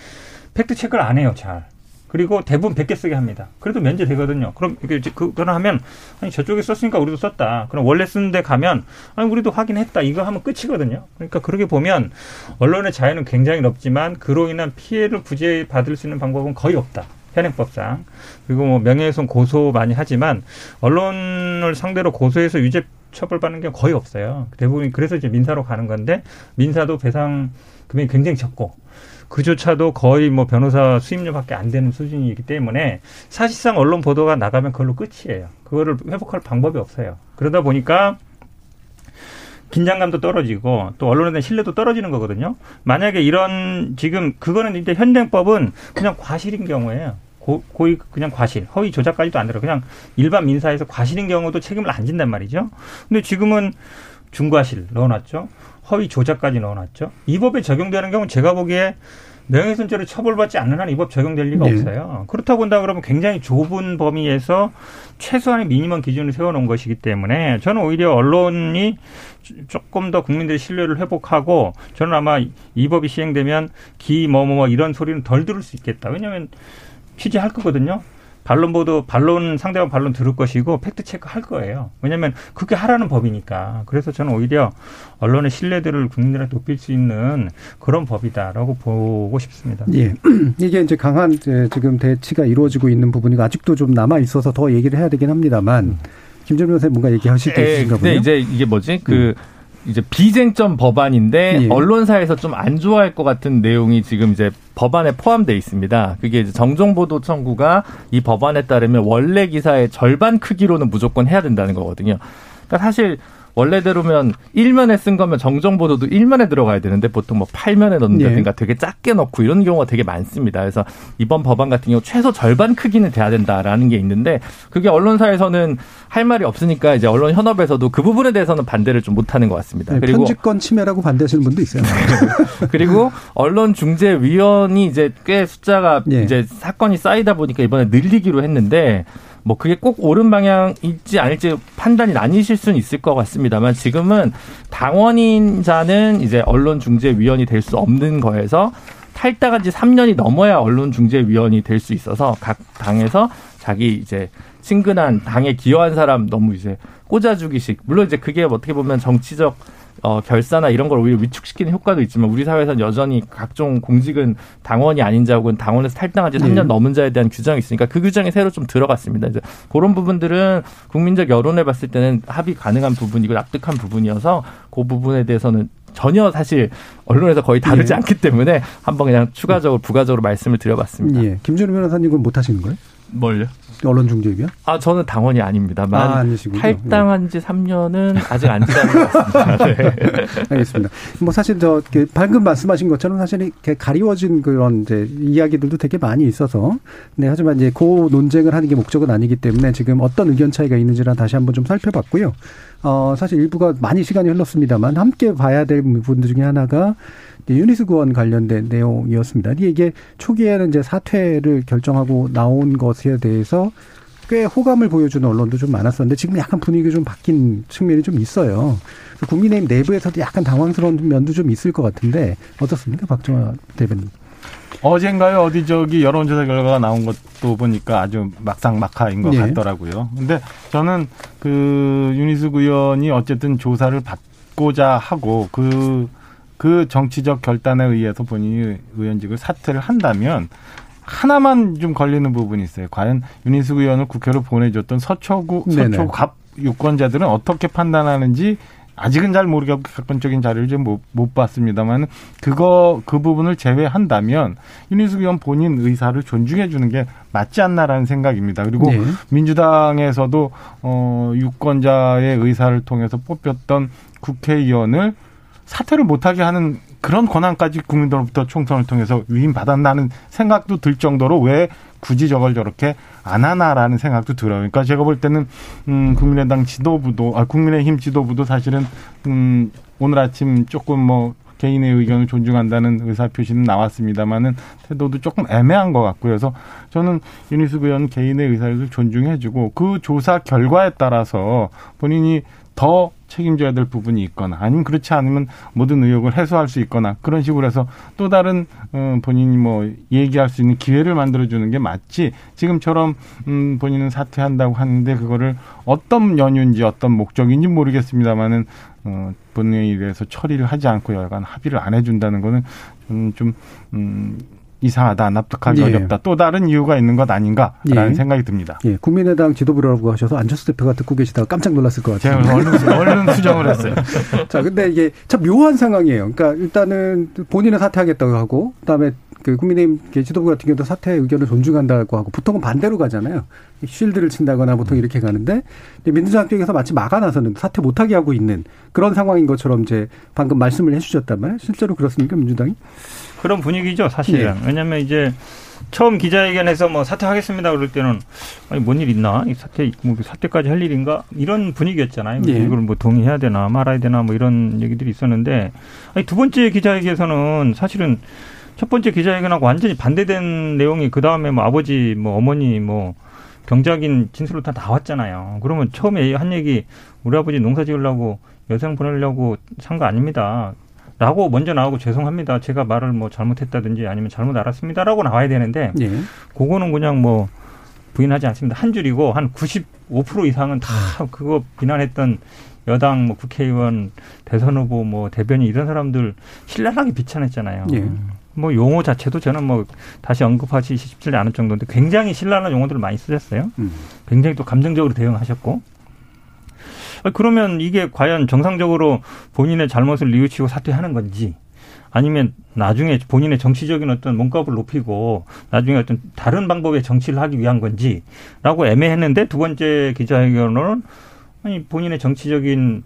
팩트 체크를 안 해요, 잘. 그리고 대부분 100개 쓰게 합니다. 그래도 면제되거든요. 그럼 이게 그거를 하면 아니 저쪽에 썼으니까 우리도 썼다. 그럼 원래 쓰는데 가면 아니 우리도 확인했다. 이거 하면 끝이거든요. 그러니까 그렇게 보면 언론의 자유는 굉장히 높지만 그로 인한 피해를 구제 받을 수 있는 방법은 거의 없다. 현행법상 그리고 뭐 명예훼손 고소 많이 하지만 언론을 상대로 고소해서 유죄 처벌받는 게 거의 없어요. 대부분 그래서 이제 민사로 가는 건데 민사도 배상 금액이 굉장히 적고 그조차도 거의 뭐 변호사 수임료밖에 안 되는 수준이기 때문에 사실상 언론 보도가 나가면 그걸로 끝이에요. 그거를 회복할 방법이 없어요. 그러다 보니까 긴장감도 떨어지고 또 언론에 대한 신뢰도 떨어지는 거거든요. 만약에 이런 지금 그거는 이제 현행법은 그냥 과실인 경우에요. 고, 고의 그냥 과실, 허위 조작까지도 안 들어. 그냥 일반 민사에서 과실인 경우도 책임을 안 진단 말이죠. 근데 지금은 중과실 넣어놨죠. 허위 조작까지 넣어놨죠. 이 법에 적용되는 경우는 제가 보기에 명예훼손죄로 처벌받지 않는 한 이 법 적용될 리가 네. 없어요. 그렇다고 본다 그러면 굉장히 좁은 범위에서 최소한의 미니멈 기준을 세워놓은 것이기 때문에 저는 오히려 언론이 조금 더 국민들의 신뢰를 회복하고 저는 아마 이 법이 시행되면 기 뭐뭐 뭐 이런 소리는 덜 들을 수 있겠다. 왜냐하면 취재할 거거든요. 반론 보도 반론 상대방 반론 들을 것이고 팩트 체크 할 거예요. 왜냐하면 그렇게 하라는 법이니까. 그래서 저는 오히려 언론의 신뢰도를 국민들한테 높일 수 있는 그런 법이다라고 보고 싶습니다. 예. (clears throat) 이게 이제 강한 지금 대치가 이루어지고 있는 부분이 아직도 좀 남아 있어서 더 얘기를 해야 되긴 합니다만 김정 변호사님 뭔가 얘기하실 게 있으신가 보네요. 이제 이게 뭐지? 그 음. 이제 비쟁점 법안인데 예. 언론사에서 좀 안 좋아할 것 같은 내용이 지금 이제 법안에 포함되어 있습니다. 그게 이제 정정보도 청구가 이 법안에 따르면 원래 기사의 절반 크기로는 무조건 해야 된다는 거거든요. 그러니까 사실 원래대로면 1면에 쓴 거면 정정 보도도 1면에 들어가야 되는데 보통 뭐 8면에 넣는다든가 네. 되게 작게 넣고 이런 경우가 되게 많습니다. 그래서 이번 법안 같은 경우 최소 절반 크기는 돼야 된다라는 게 있는데 그게 언론사에서는 할 말이 없으니까 이제 언론 현업에서도 그 부분에 대해서는 반대를 좀 못하는 것 같습니다. 네, 그리고 편집권 침해라고 반대하시는 분도 있어요. (laughs) 그리고 언론중재위원이 이제 꽤 숫자가 네. 이제 사건이 쌓이다 보니까 이번에 늘리기로 했는데 뭐 그게 꼭 옳은 방향일지 아닐지 판단이 나뉘실 수는 있을 것 같습니다만 지금은 당원인자는 이제 언론중재위원이 될 수 없는 거에서 탈당한 지 3년이 넘어야 언론중재위원이 될 수 있어서 각 당에서 자기 이제 친근한 당에 기여한 사람 너무 이제 꽂아주기식. 물론 이제 그게 어떻게 보면 정치적 어, 결사나 이런 걸 오히려 위축시키는 효과도 있지만 우리 사회에서는 여전히 각종 공직은 당원이 아닌 자 혹은 당원에서 탈당한 지 3년 네. 넘은 자에 대한 규정이 있으니까 그 규정이 새로 좀 들어갔습니다. 이제 그런 부분들은 국민적 여론에 봤을 때는 합의 가능한 부분이고 납득한 부분이어서 그 부분에 대해서는 전혀 사실 언론에서 거의 다르지 예. 않기 때문에 한번 그냥 추가적으로 부가적으로 말씀을 드려봤습니다. 예. 김준우 변호사님은 못 하시는 거예요? 뭘요? 언론중재위요? 아 저는 당원이 아닙니다만 아, 탈당한 지 3년은 아직 안 지난 것 같습니다. (laughs) 네. 알겠습니다. 뭐 사실 저 방금 말씀하신 것처럼 사실 이렇게 가리워진 그런 이제 이야기들도 되게 많이 있어서 네 하지만 이제 그 논쟁을 하는 게 목적은 아니기 때문에 지금 어떤 의견 차이가 있는지를 다시 한번 좀 살펴봤고요. 어 사실 일부가 많이 시간이 흘렀습니다만 함께 봐야 될 부분 들 중에 하나가 윤희숙 의원 관련된 내용이었습니다. 이게 초기에는 이제 사퇴를 결정하고 나온 것에 대해서 꽤 호감을 보여주는 언론도 좀 많았었는데 지금 약간 분위기가 좀 바뀐 측면이 좀 있어요. 국민의힘 내부에서도 약간 당황스러운 면도 좀 있을 것 같은데 어떻습니까, 박정화 대변인? 어젠가요 어디 저기 여론조사 결과가 나온 것도 보니까 아주 막상막하인 것 네. 같더라고요. 근데 저는 그 윤희숙 의원이 어쨌든 조사를 받고자 하고 그 그 정치적 결단에 의해서 본인이 의원직을 사퇴를 한다면 하나만 좀 걸리는 부분이 있어요. 과연 윤희숙 의원을 국회로 보내줬던 서초구 서초 갑 유권자들은 어떻게 판단하는지 아직은 잘 모르겠고 객관적인 자료를 좀 못, 못 봤습니다만 그거 그 부분을 제외한다면 윤희숙 의원 본인 의사를 존중해 주는 게 맞지 않나라는 생각입니다. 그리고 네. 민주당에서도 어 유권자의 의사를 통해서 뽑혔던 국회의원을 사퇴를 못하게 하는 그런 권한까지 국민들로부터 총선을 통해서 위임받았나는 생각도 들 정도로 왜 굳이 저걸 저렇게 안 하나라는 생각도 들어요. 그러니까 제가 볼 때는 음 국민의당 지도부도 아 국민의힘 지도부도 사실은 음 오늘 아침 조금 뭐 개인의 의견을 존중한다는 의사 표시는 나왔습니다만은 태도도 조금 애매한 것 같고요. 그래서 저는 윤희숙 의원 개인의 의사를 존중해주고 그 조사 결과에 따라서 본인이 더 책임져야 될 부분이 있거나 아니면 그렇지 않으면 모든 의혹을 해소할 수 있거나 그런 식으로 해서 또 다른 어, 본인이 뭐 얘기할 수 있는 기회를 만들어 주는 게 맞지. 지금처럼 음, 본인은 사퇴한다고 하는데 그거를 어떤 연유인지 어떤 목적인지 모르겠습니다만은 어, 본회의 일에서 처리를 하지 않고 여간 합의를 안 해준다는 거는 저는 좀 음, 이상하다, 납득하기 예. 어렵다. 또 다른 이유가 있는 것 아닌가라는 예. 생각이 듭니다. 예, 국민의당 지도부라고 하셔서 안철수 대표가 듣고 계시다가 깜짝 놀랐을 것 제가 같아요. 얼른, (laughs) 얼른 수정을 했어요. 자, 근데 이게 참 묘한 상황이에요. 그러니까 일단은 본인은 사퇴하겠다고 하고, 그다음에 그 국민의힘 지도부 같은 경우도 사퇴 의견을 존중한다고 하고, 보통은 반대로 가잖아요. 쉴드를 친다거나 보통 이렇게 가는데, 민주당 쪽에서 마치 막아나서는 사퇴 못하게 하고 있는 그런 상황인 것처럼 이제 방금 말씀을 해주셨단 말이에요. 실제로 그렇습니까, 민주당이? 그런 분위기죠, 사실은. 왜냐면 이제 처음 기자회견에서 뭐 사퇴하겠습니다 그럴 때는 아니 뭔 일 있나? 이 사퇴 뭐 사퇴까지 할 일인가? 이런 분위기였잖아요. 예. 이걸 뭐 동의해야 되나 말아야 되나 뭐 이런 얘기들이 있었는데 아니 두 번째 기자회견에서는 사실은 첫 번째 기자회견하고 완전히 반대된 내용이 그 다음에 뭐 아버지 뭐 어머니 뭐 경작인 진술로 다 나왔잖아요. 그러면 처음에 한 얘기 우리 아버지 농사 지으려고 여성 보내려고 산 거 아닙니다. 라고 먼저 나오고 죄송합니다. 제가 말을 뭐 잘못했다든지 아니면 잘못 알았습니다라고 나와야 되는데 예. 그거는 그냥 뭐 부인하지 않습니다. 한 줄이고 한 95% 이상은 다 그거 비난했던 여당 뭐 국회의원 대선 후보 뭐 대변인 이런 사람들 신랄하게 비판했잖아요. 예. 뭐 용어 자체도 저는 뭐 다시 언급하기 쉽지 않을 정도인데 굉장히 신랄한 용어들을 많이 쓰셨어요. 음. 굉장히 또 감정적으로 대응하셨고. 아, 그러면 이게 과연 정상적으로 본인의 잘못을 뉘우치고 사퇴하는 건지 아니면 나중에 본인의 정치적인 어떤 몸값을 높이고 나중에 어떤 다른 방법의 정치를 하기 위한 건지라고 애매했는데 두 번째 기자회견으로는 아니 본인의 정치적인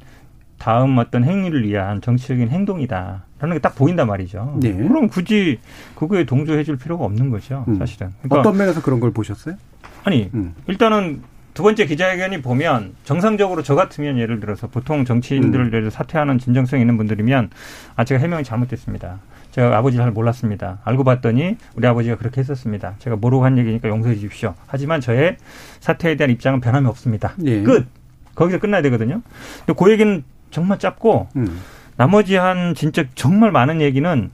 다음 어떤 행위를 위한 정치적인 행동이다 라는 게 딱 보인단 말이죠. 네. 그럼 굳이 그거에 동조해 줄 필요가 없는 거죠, 음. 사실은. 그러니까 어떤 면에서 그런 걸 보셨어요? 아니 음. 일단은 두 번째 기자회견이 보면 정상적으로 저 같으면 예를 들어서 보통 정치인들을 음. 사퇴하는 진정성 있는 분들이면 아 제가 해명이 잘못됐습니다. 제가 아버지를 잘 몰랐습니다. 알고 봤더니 우리 아버지가 그렇게 했었습니다. 제가 모르고 한 얘기니까 용서해 주십시오. 하지만 저의 사퇴에 대한 입장은 변함이 없습니다. 예. 끝. 거기서 끝나야 되거든요. 근데 그 얘기는 정말 짧고 음. 나머지 한 진짜 정말 많은 얘기는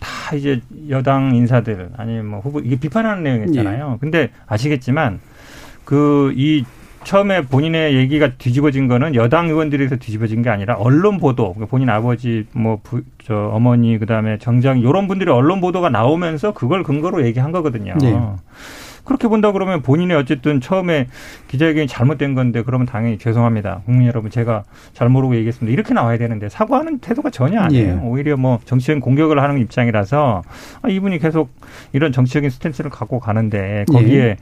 다 이제 여당 인사들 아니면 뭐 후보 이게 비판하는 내용이었잖아요. 근데 아시겠지만 그 이 처음에 본인의 얘기가 뒤집어진 거는 여당 의원들에서 뒤집어진 게 아니라 언론 보도, 그러니까 본인 아버지, 뭐, 부, 저, 어머니, 그 다음에 정장, 요런 분들의 언론 보도가 나오면서 그걸 근거로 얘기한 거거든요. 네. 그렇게 본다 그러면 본인이 어쨌든 처음에 기자회견이 잘못된 건데 그러면 당연히 죄송합니다. 국민 여러분 제가 잘 모르고 얘기했습니다. 이렇게 나와야 되는데 사과하는 태도가 전혀 아니에요. 예. 오히려 뭐 정치적인 공격을 하는 입장이라서 아, 이분이 계속 이런 정치적인 스탠스를 갖고 가는데 거기에 예.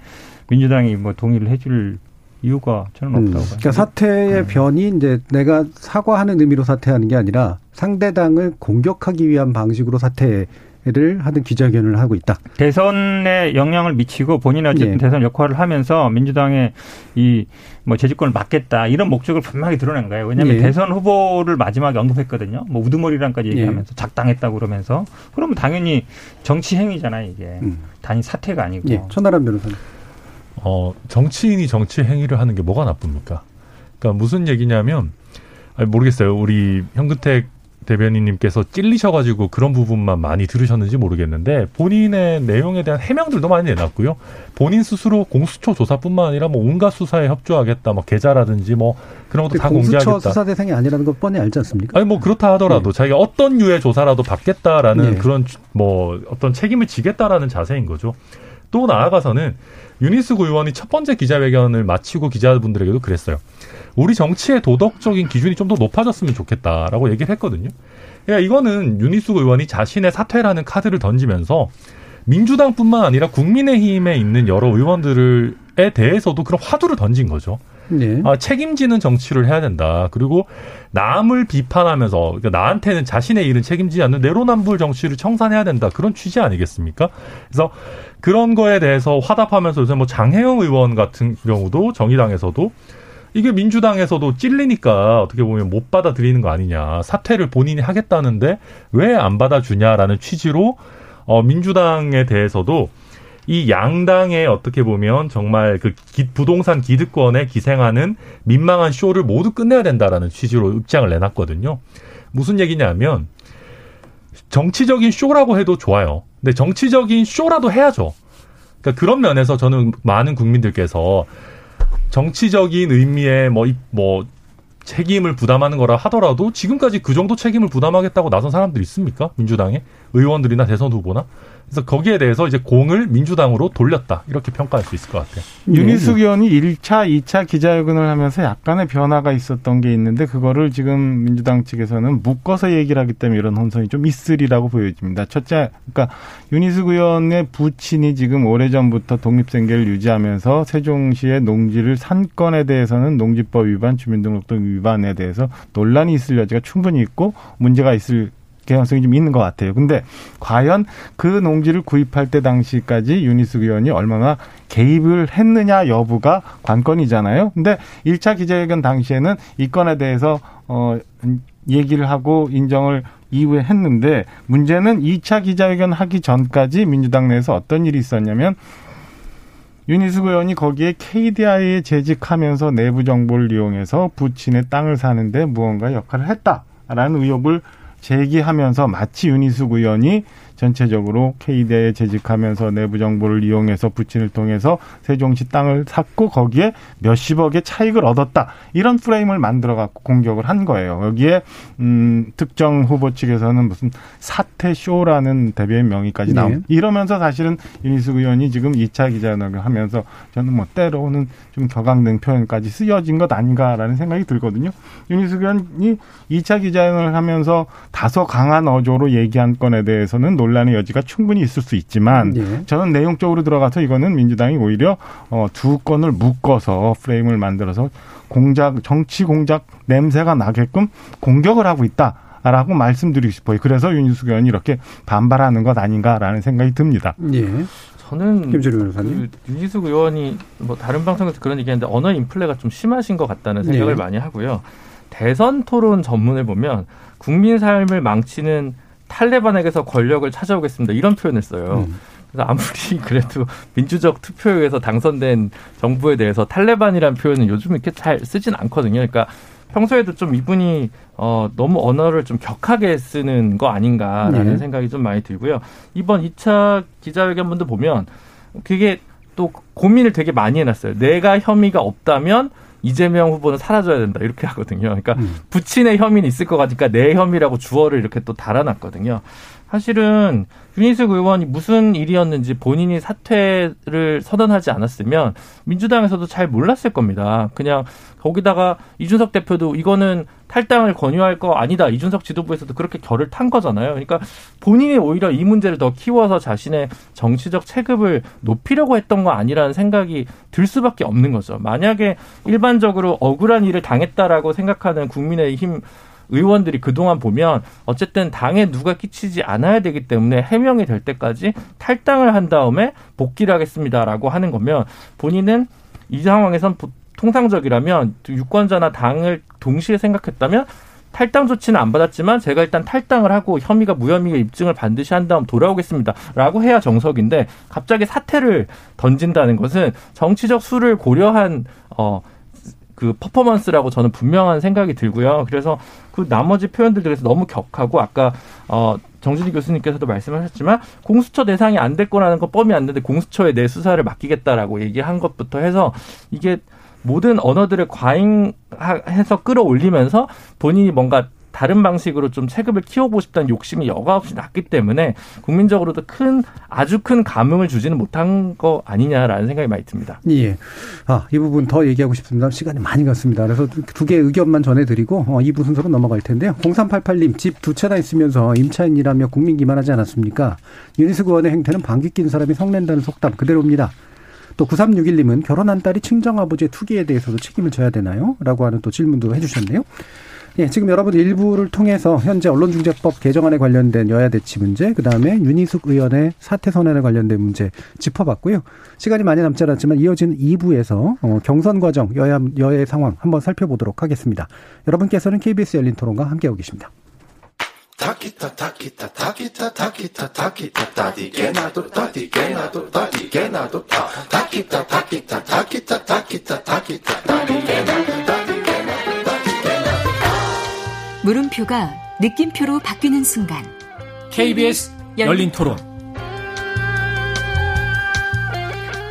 민주당이 뭐 동의를 해줄 이유가 저는 음. 없다고 봐요. 그러니까 사퇴의 변이 이제 내가 사과하는 의미로 사퇴하는 게 아니라 상대당을 공격하기 위한 방식으로 사퇴 를 하는 기자회견을 하고 있다. 대선에 영향을 미치고 본인이 어쨌든 예. 대선 역할을 하면서 민주당의 이 뭐 재집권을 막겠다 이런 목적을 분명히 드러낸 거예요. 왜냐하면 예. 대선 후보를 마지막에 언급했거든요. 뭐 우두머리랑까지 예. 얘기하면서 작당했다고 그러면서 그러면 당연히 정치 행위잖아요 이게 음. 단위 사퇴가 아니고 예. 천하람 변호사님. 어, 정치인이 정치 행위를 하는 게 뭐가 나쁩니까? 그러니까 무슨 얘기냐면 아니, 모르겠어요. 우리 현근택 대변인님께서 찔리셔가지고 그런 부분만 많이 들으셨는지 모르겠는데 본인의 내용에 대한 해명들도 많이 내놨고요. 본인 스스로 공수처 조사뿐만 아니라 뭐 온갖 수사에 협조하겠다, 뭐 계좌라든지 뭐 그런 것도 다 공수처 공개하겠다. 수사 대상이 아니라는 거 뻔히 알지 않습니까? 아니 뭐 그렇다 하더라도 자기가 어떤 유의 조사라도 받겠다라는 네. 그런 주- 뭐 어떤 책임을 지겠다라는 자세인 거죠. 또 나아가서는 유니스 구 의원이 첫 번째 기자회견을 마치고 기자분들에게도 그랬어요. 우리 정치의 도덕적인 기준이 좀 더 높아졌으면 좋겠다라고 얘기를 했거든요. 그러니까 이거는 유니스구 의원이 자신의 사퇴라는 카드를 던지면서 민주당뿐만 아니라 국민의힘에 있는 여러 의원들에 대해서도 그런 화두를 던진 거죠. 네. 아, 책임지는 정치를 해야 된다. 그리고 남을 비판하면서 그러니까 나한테는 자신의 일은 책임지지 않는 내로남불 정치를 청산해야 된다. 그런 취지 아니겠습니까? 그래서 그런 거에 대해서 화답하면서 요새 뭐 장혜영 의원 같은 경우도 정의당에서도 이게 민주당에서도 찔리니까 어떻게 보면 못 받아들이는 거 아니냐. 사퇴를 본인이 하겠다는데 왜 안 받아주냐라는 취지로 어, 민주당에 대해서도 이 양당의 어떻게 보면 정말 그 기, 부동산 기득권에 기생하는 민망한 쇼를 모두 끝내야 된다라는 취지로 입장을 내놨거든요. 무슨 얘기냐면 정치적인 쇼라고 해도 좋아요. 근데 정치적인 쇼라도 해야죠. 그러니까 그런 면에서 저는 많은 국민들께서 정치적인 의미의 뭐, 뭐, 책임을 부담하는 거라 하더라도 지금까지 그 정도 책임을 부담하겠다고 나선 사람들이 있습니까? 민주당에? 의원들이나 대선 후보나? 그래서 거기에 대해서 이제 공을 민주당으로 돌렸다. 이렇게 평가할 수 있을 것 같아요. 윤희숙 의원이 1차, 2차 기자회견을 하면서 약간의 변화가 있었던 게 있는데 그거를 지금 민주당 측에서는 묶어서 얘기를 하기 때문에 이런 혼선이 좀 있으리라고 보여집니다. 첫째, 그러니까 윤희숙 의원의 부친이 지금 오래전부터 독립생계를 유지하면서 세종시의 농지를 산 건에 대해서는 농지법 위반, 주민등록법 위반에 대해서 논란이 있을 여지가 충분히 있고 문제가 있을 개연성이 좀 있는 것 같아요. 근데 과연 그 농지를 구입할 때 당시까지 윤희숙 의원이 얼마나 개입을 했느냐 여부가 관건이잖아요. 근데 1차 기자회견 당시에는 이 건에 대해서 어 얘기를 하고 인정을 이후에 했는데 문제는 2차 기자회견 하기 전까지 민주당 내에서 어떤 일이 있었냐면 윤희숙 의원이 거기에 KDI에 재직하면서 내부 정보를 이용해서 부친의 땅을 사는데 무언가 역할을 했다라는 의혹을 제기하면서 마치 윤희숙 의원이 전체적으로 K대에 재직하면서 내부 정보를 이용해서 부친을 통해서 세종시 땅을 샀고 거기에 몇십억의 차익을 얻었다. 이런 프레임을 만들어 갖고 공격을 한 거예요. 여기에 음 특정 후보 측에서는 무슨 사태 쇼라는 대변 명의까지 나오. 네. 이러면서 사실은 윤희숙 의원이 지금 2차 기자회견을 하면서 저는 뭐 때로는 좀 격앙된 표현까지 쓰여진 것 아닌가라는 생각이 들거든요. 윤희숙 의원이 2차 기자회견을 하면서 다소 강한 어조로 얘기한 건에 대해서는 논 논란의 여지가 충분히 있을 수 있지만 네. 저는 내용적으로 들어가서 이거는 민주당이 오히려 어, 두 건을 묶어서 프레임을 만들어서 공작 정치 공작 냄새가 나게끔 공격을 하고 있다. 라고 말씀드리고 싶어요. 그래서 윤희숙 의원이 이렇게 반발하는 것 아닌가라는 생각이 듭니다. 예. 저는 그 윤희숙 의원이 뭐 다른 방송에서 그런 얘기했는데 언어 인플레가 좀 심하신 것 같다는 생각을 네. 많이 하고요. 대선 토론 전문을 보면 국민 삶을 망치는 탈레반에게서 권력을 찾아오겠습니다. 이런 표현을 써요. 음. 그래서 아무리 (laughs) 그래도 민주적 투표에 의해서 당선된 정부에 대해서 탈레반이라는 표현은 요즘 이렇게 잘 쓰진 않거든요. 그러니까 평소에도 좀 이분이 어 너무 언어를 좀 격하게 쓰는 거 아닌가라는 네. 생각이 좀 많이 들고요. 이번 2차 기자회견분도 보면 그게 또 고민을 되게 많이 해놨어요. 내가 혐의가 없다면 이재명 후보는 사라져야 된다 이렇게 하거든요. 그러니까 음. 부친의 혐의는 있을 것 같으니까 내 혐의라고 주어를 이렇게 또 달아놨거든요. 사실은 윤희숙 의원이 무슨 일이었는지 본인이 사퇴를 선언하지 않았으면 민주당에서도 잘 몰랐을 겁니다. 그냥 거기다가 이준석 대표도 이거는 탈당을 권유할 거 아니다. 이준석 지도부에서도 그렇게 결을 탄 거잖아요. 그러니까 본인이 오히려 이 문제를 더 키워서 자신의 정치적 체급을 높이려고 했던 거 아니라는 생각이 들 수밖에 없는 거죠. 만약에 일반적으로 억울한 일을 당했다라고 생각하는 국민의힘 의원들이 그동안 보면 어쨌든 당에 누가 끼치지 않아야 되기 때문에 해명이 될 때까지 탈당을 한 다음에 복귀를 하겠습니다라고 하는 거면 본인은 이 상황에선 통상적이라면 유권자나 당을 동시에 생각했다면 탈당 조치는 안 받았지만 제가 일단 탈당을 하고 혐의가 무혐의의 입증을 반드시 한 다음 돌아오겠습니다라고 해야 정석인데 갑자기 사퇴를 던진다는 것은 정치적 수를 고려한 어 그 퍼포먼스라고 저는 분명한 생각이 들고요. 그래서 그 나머지 표현들 중에서 너무 격하고 아까 어 정진희 교수님께서도 말씀하셨지만 공수처 대상이 안 될 거라는 거 뻔히 안되는데 공수처에 내 수사를 맡기겠다라고 얘기한 것부터 해서 이게 모든 언어들을 과잉해서 끌어올리면서 본인이 뭔가 다른 방식으로 좀 체급을 키워보고 싶다는 욕심이 여과 없이 났기 때문에 국민적으로도 큰 아주 큰 감흥을 주지는 못한 거 아니냐라는 생각이 많이 듭니다. 예. 아, 이 부분 더 얘기하고 싶습니다. 시간이 많이 갔습니다. 그래서 두 개의 의견만 전해드리고 어, 2부 순서로 넘어갈 텐데요. 0388님 집 두 채나 있으면서 임차인이라며 국민 기만하지 않았습니까? 유니스 의원의 행태는 방귀 낀 사람이 성낸다는 속담 그대로입니다. 또 9361님은 결혼한 딸이 친정아버지의 투기에 대해서도 책임을 져야 되나요? 라고 하는 또 질문도 해주셨네요. 예, 지금 여러분 일부를 통해서 현재 언론중재법 개정안에 관련된 여야 대치 문제, 그 다음에 윤희숙 의원의 사퇴 선언에 관련된 문제 짚어봤고요. 시간이 많이 남지 않았지만 이어지는 2부에서 어, 경선 과정, 여야, 여야의 상황 한번 살펴보도록 하겠습니다. 여러분께서는 KBS 열린 토론과 함께하고 계십니다. 물음표가 느낌표로 바뀌는 순간 KBS 열린 토론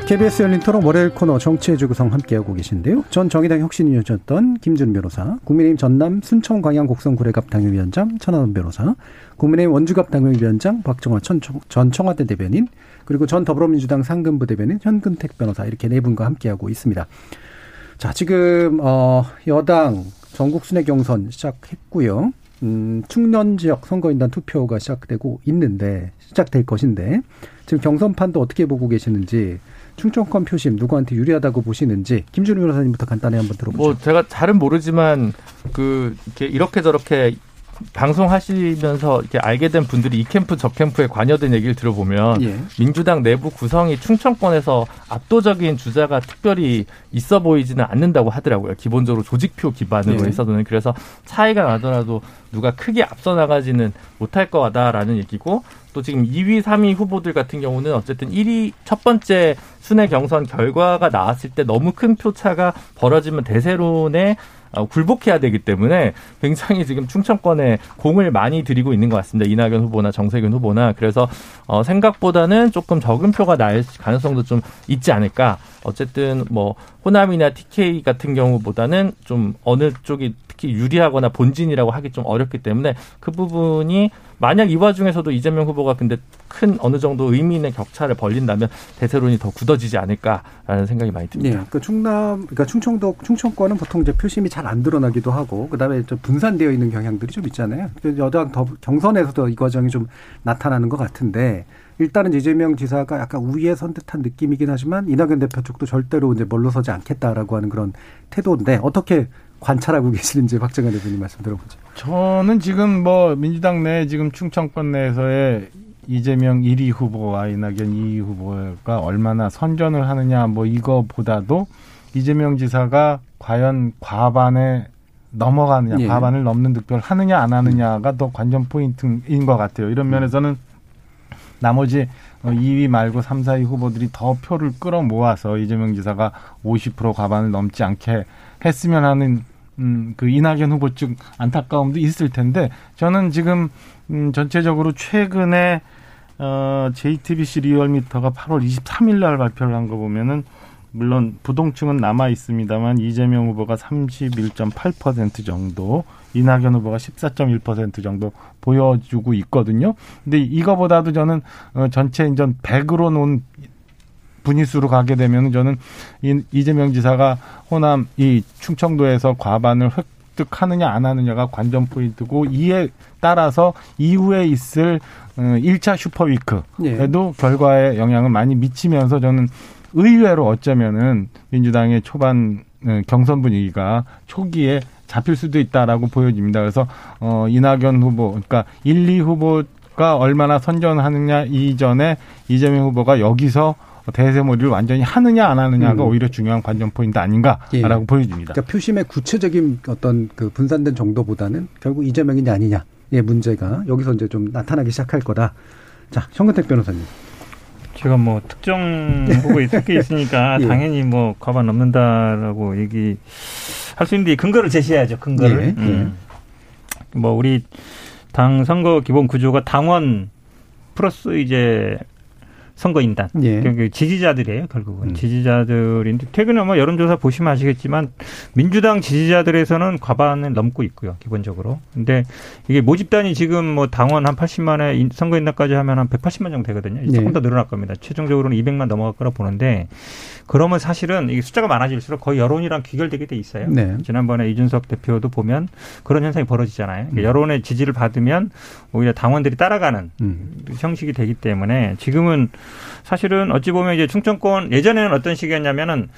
KBS 열린 토론 월요일 코너 정치의 주구성 함께하고 계신데요. 전 정의당 혁신위원이었던 김준 변호사, 국민의힘 전남 순천 광양 곡성 구례갑 당협위원장 천하원 변호사, 국민의힘 원주갑 당협위원장 박정화 전 청와대 대변인, 그리고 전 더불어민주당 상근부 대변인 현근택 변호사 이렇게 네 분과 함께하고 있습니다. 자, 지금 어 여당 전국 순회 경선 시작했고요. 음, 충남 지역 선거인단 투표가 시작되고 있는데 시작될 것인데 지금 경선판도 어떻게 보고 계시는지 충청권 표심 누구한테 유리하다고 보시는지 김준우 변호사님부터 간단히 한번 들어보죠. 뭐 제가 잘은 모르지만 그 이렇게 저렇게 방송하시면서 이렇게 알게 된 분들이 이 캠프 저 캠프에 관여된 얘기를 들어보면 예. 민주당 내부 구성이 충청권에서 압도적인 주자가 특별히 있어 보이지는 않는다고 하더라고요. 기본적으로 조직표 기반으로 예. 해서는 그래서 차이가 나더라도 누가 크게 앞서 나가지는 못할 거다라는 얘기고 또 지금 2위, 3위 후보들 같은 경우는 어쨌든 1위 첫 번째 순회 경선 결과가 나왔을 때 너무 큰 표차가 벌어지면 대세론에 어, 굴복해야 되기 때문에 굉장히 지금 충청권에 공을 많이 들이고 있는 것 같습니다. 이낙연 후보나 정세균 후보나 그래서 어, 생각보다는 조금 적은 표가 날 가능성도 좀 있지 않을까. 어쨌든 뭐 호남이나 TK 같은 경우보다는 좀 어느 쪽이 특히 유리하거나 본진이라고 하기 좀 어렵기 때문에 그 부분이 만약 이 와중에서도 이재명 후보가 근데 큰 어느 정도 의미 있는 격차를 벌린다면 대세론이 더 굳어지지 않을까라는 생각이 많이 듭니다. 네, 그 충남, 그러니까 충청도 충청권은 보통 이제 표심이 잘 안 드러나기도 하고 그다음에 좀 분산되어 있는 경향들이 좀 있잖아요. 여당 더 경선에서도 이 과정이 좀 나타나는 것 같은데 일단은 이재명 지사가 약간 우위에 선 듯한 느낌이긴 하지만 이낙연 대표 쪽도 절대로 이제 멀러서지 않겠다라고 하는 그런 태도인데 어떻게 관찰하고 계시는지 박정현 대표님 말씀 들어보죠. 저는 지금 뭐 민주당 내 지금 충청권 내에서의 이재명 1위 후보와 이낙연 2위 후보가 얼마나 선전을 하느냐 뭐 이거보다도 이재명 지사가 과연 과반에 넘어가느냐, 예. 과반을 넘는 득표를 하느냐 안 하느냐가 더 관전 포인트인 것 같아요. 이런 면에서는 나머지 2위 말고 3, 4위 후보들이 더 표를 끌어모아서 이재명 지사가 50% 과반을 넘지 않게 했으면 하는 음, 그 이낙연 후보 쪽 안타까움도 있을 텐데 저는 지금 음, 전체적으로 최근에 어, JTBC 리얼미터가 8월 23일 날 발표를 한 거 보면은 물론 부동층은 남아 있습니다만 이재명 후보가 31.8% 정도, 이낙연 후보가 14.1% 정도 보여주고 있거든요. 근데 이거보다도 저는 어, 전체 인전 100으로 놓은 분위수로 가게 되면 저는 이재명 지사가 호남 이 충청도에서 과반을 획득하느냐 안 하느냐가 관전 포인트고 이에 따라서 이후에 있을 1차 어, 슈퍼위크에도 예. 결과에 영향을 많이 미치면서 저는 의외로 어쩌면은 민주당의 초반 어, 경선 분위기가 초기에 잡힐 수도 있다라고 보여집니다. 그래서 어 이낙연 후보 그러니까 1, 2 후보가 얼마나 선전하느냐 이전에 이재명 후보가 여기서 대세몰이를 완전히 하느냐 안 하느냐가 음. 오히려 중요한 관전 포인트 아닌가라고 예. 보여집니다. 그러니까 표심의 구체적인 어떤 그 분산된 정도보다는 결국 이재명이냐 아니냐의 문제가 여기서 이제 좀 나타나기 시작할 거다. 자, 현근택 변호사님. 제가 뭐 특정 후보에 특게 있으니까 (laughs) 예. 당연히 뭐 과반 넘는다라고 얘기할 수 있는데 근거를 제시해야죠. 근거를. 예. 음. 뭐 우리 당 선거 기본 구조가 당원 플러스 이제 선거인단. 예. 그 지지자들이에요, 결국은. 음. 지지자들인데, 최근에 뭐 여론조사 보시면 아시겠지만, 민주당 지지자들에서는 과반을 넘고 있고요, 기본적으로. 근데 이게 모집단이 지금 뭐 당원 한 80만에 선거인단까지 하면 한 180만 정도 되거든요. 조금 예. 더 늘어날 겁니다. 최종적으로는 200만 넘어갈 거라 보는데, 그러면 사실은 이게 숫자가 많아질수록 거의 여론이랑 귀결되게 돼 있어요. 네. 지난번에 이준석 대표도 보면 그런 현상이 벌어지잖아요. 그러니까 음. 여론의 지지를 받으면 오히려 당원들이 따라가는 음. 형식이 되기 때문에 지금은 사실은 어찌 보면 이제 충청권 예전에는 어떤 식이었냐면은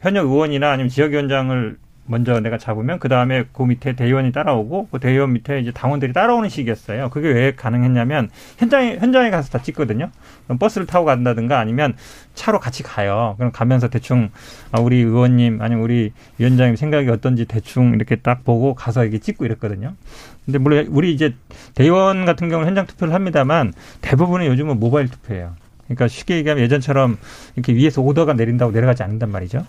현역 의원이나 아니면 지역위원장을 먼저 내가 잡으면 그 다음에 그 밑에 대의원이 따라오고 그 대의원 밑에 이제 당원들이 따라오는 식이었어요. 그게 왜 가능했냐면 현장에 현장에 가서 다 찍거든요. 버스를 타고 간다든가 아니면 차로 같이 가요. 그럼 가면서 대충 아, 우리 의원님 아니면 우리 위원장님 생각이 어떤지 대충 이렇게 딱 보고 가서 이렇게 찍고 이랬거든요. 근데 물론 우리 이제 대의원 같은 경우는 현장 투표를 합니다만 대부분은 요즘은 모바일 투표예요. 그러니까 쉽게 얘기하면 예전처럼 이렇게 위에서 오더가 내린다고 내려가지 않는단 말이죠.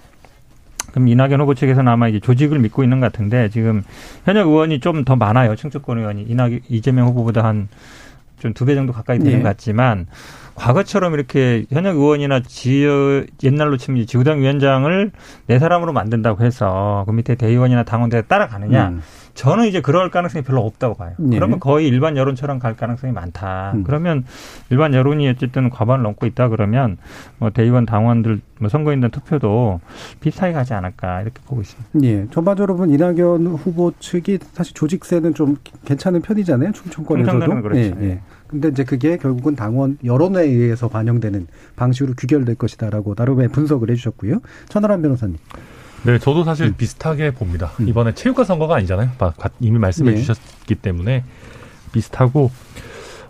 그럼 이낙연 후보 측에서는 아마 이제 조직을 믿고 있는 것 같은데 지금 현역 의원이 좀 더 많아요. 충청권 의원이 이낙 이재명 후보보다 한 좀 두 배 정도 가까이 되는 네. 것 같지만 과거처럼 이렇게 현역 의원이나 지역 옛날로 치면 지구당 위원장을 네 사람으로 만든다고 해서 그 밑에 대의원이나 당원들에 따라가느냐? 음. 저는 이제 그럴 가능성이 별로 없다고 봐요. 네. 그러면 거의 일반 여론처럼 갈 가능성이 많다. 음. 그러면 일반 여론이 어쨌든 과반을 넘고 있다 그러면 뭐 대의원 당원들 뭐 선거인단 투표도 비슷하게 가지 않을까 이렇게 보고 있습니다. 예. 전반적으로 보면 이낙연 후보 측이 사실 조직세는 좀 괜찮은 편이잖아요. 충청권에서도. 그렇죠. 예, 예. 근데 이제 그게 결국은 당원 여론에 의해서 반영되는 방식으로 규결될 것이다라고 나름의 분석을 해주셨고요. 천하람 변호사님. 네, 저도 사실 음. 비슷하게 봅니다. 음. 이번에 체육관 선거가 아니잖아요. 이미 말씀해 네. 주셨기 때문에 비슷하고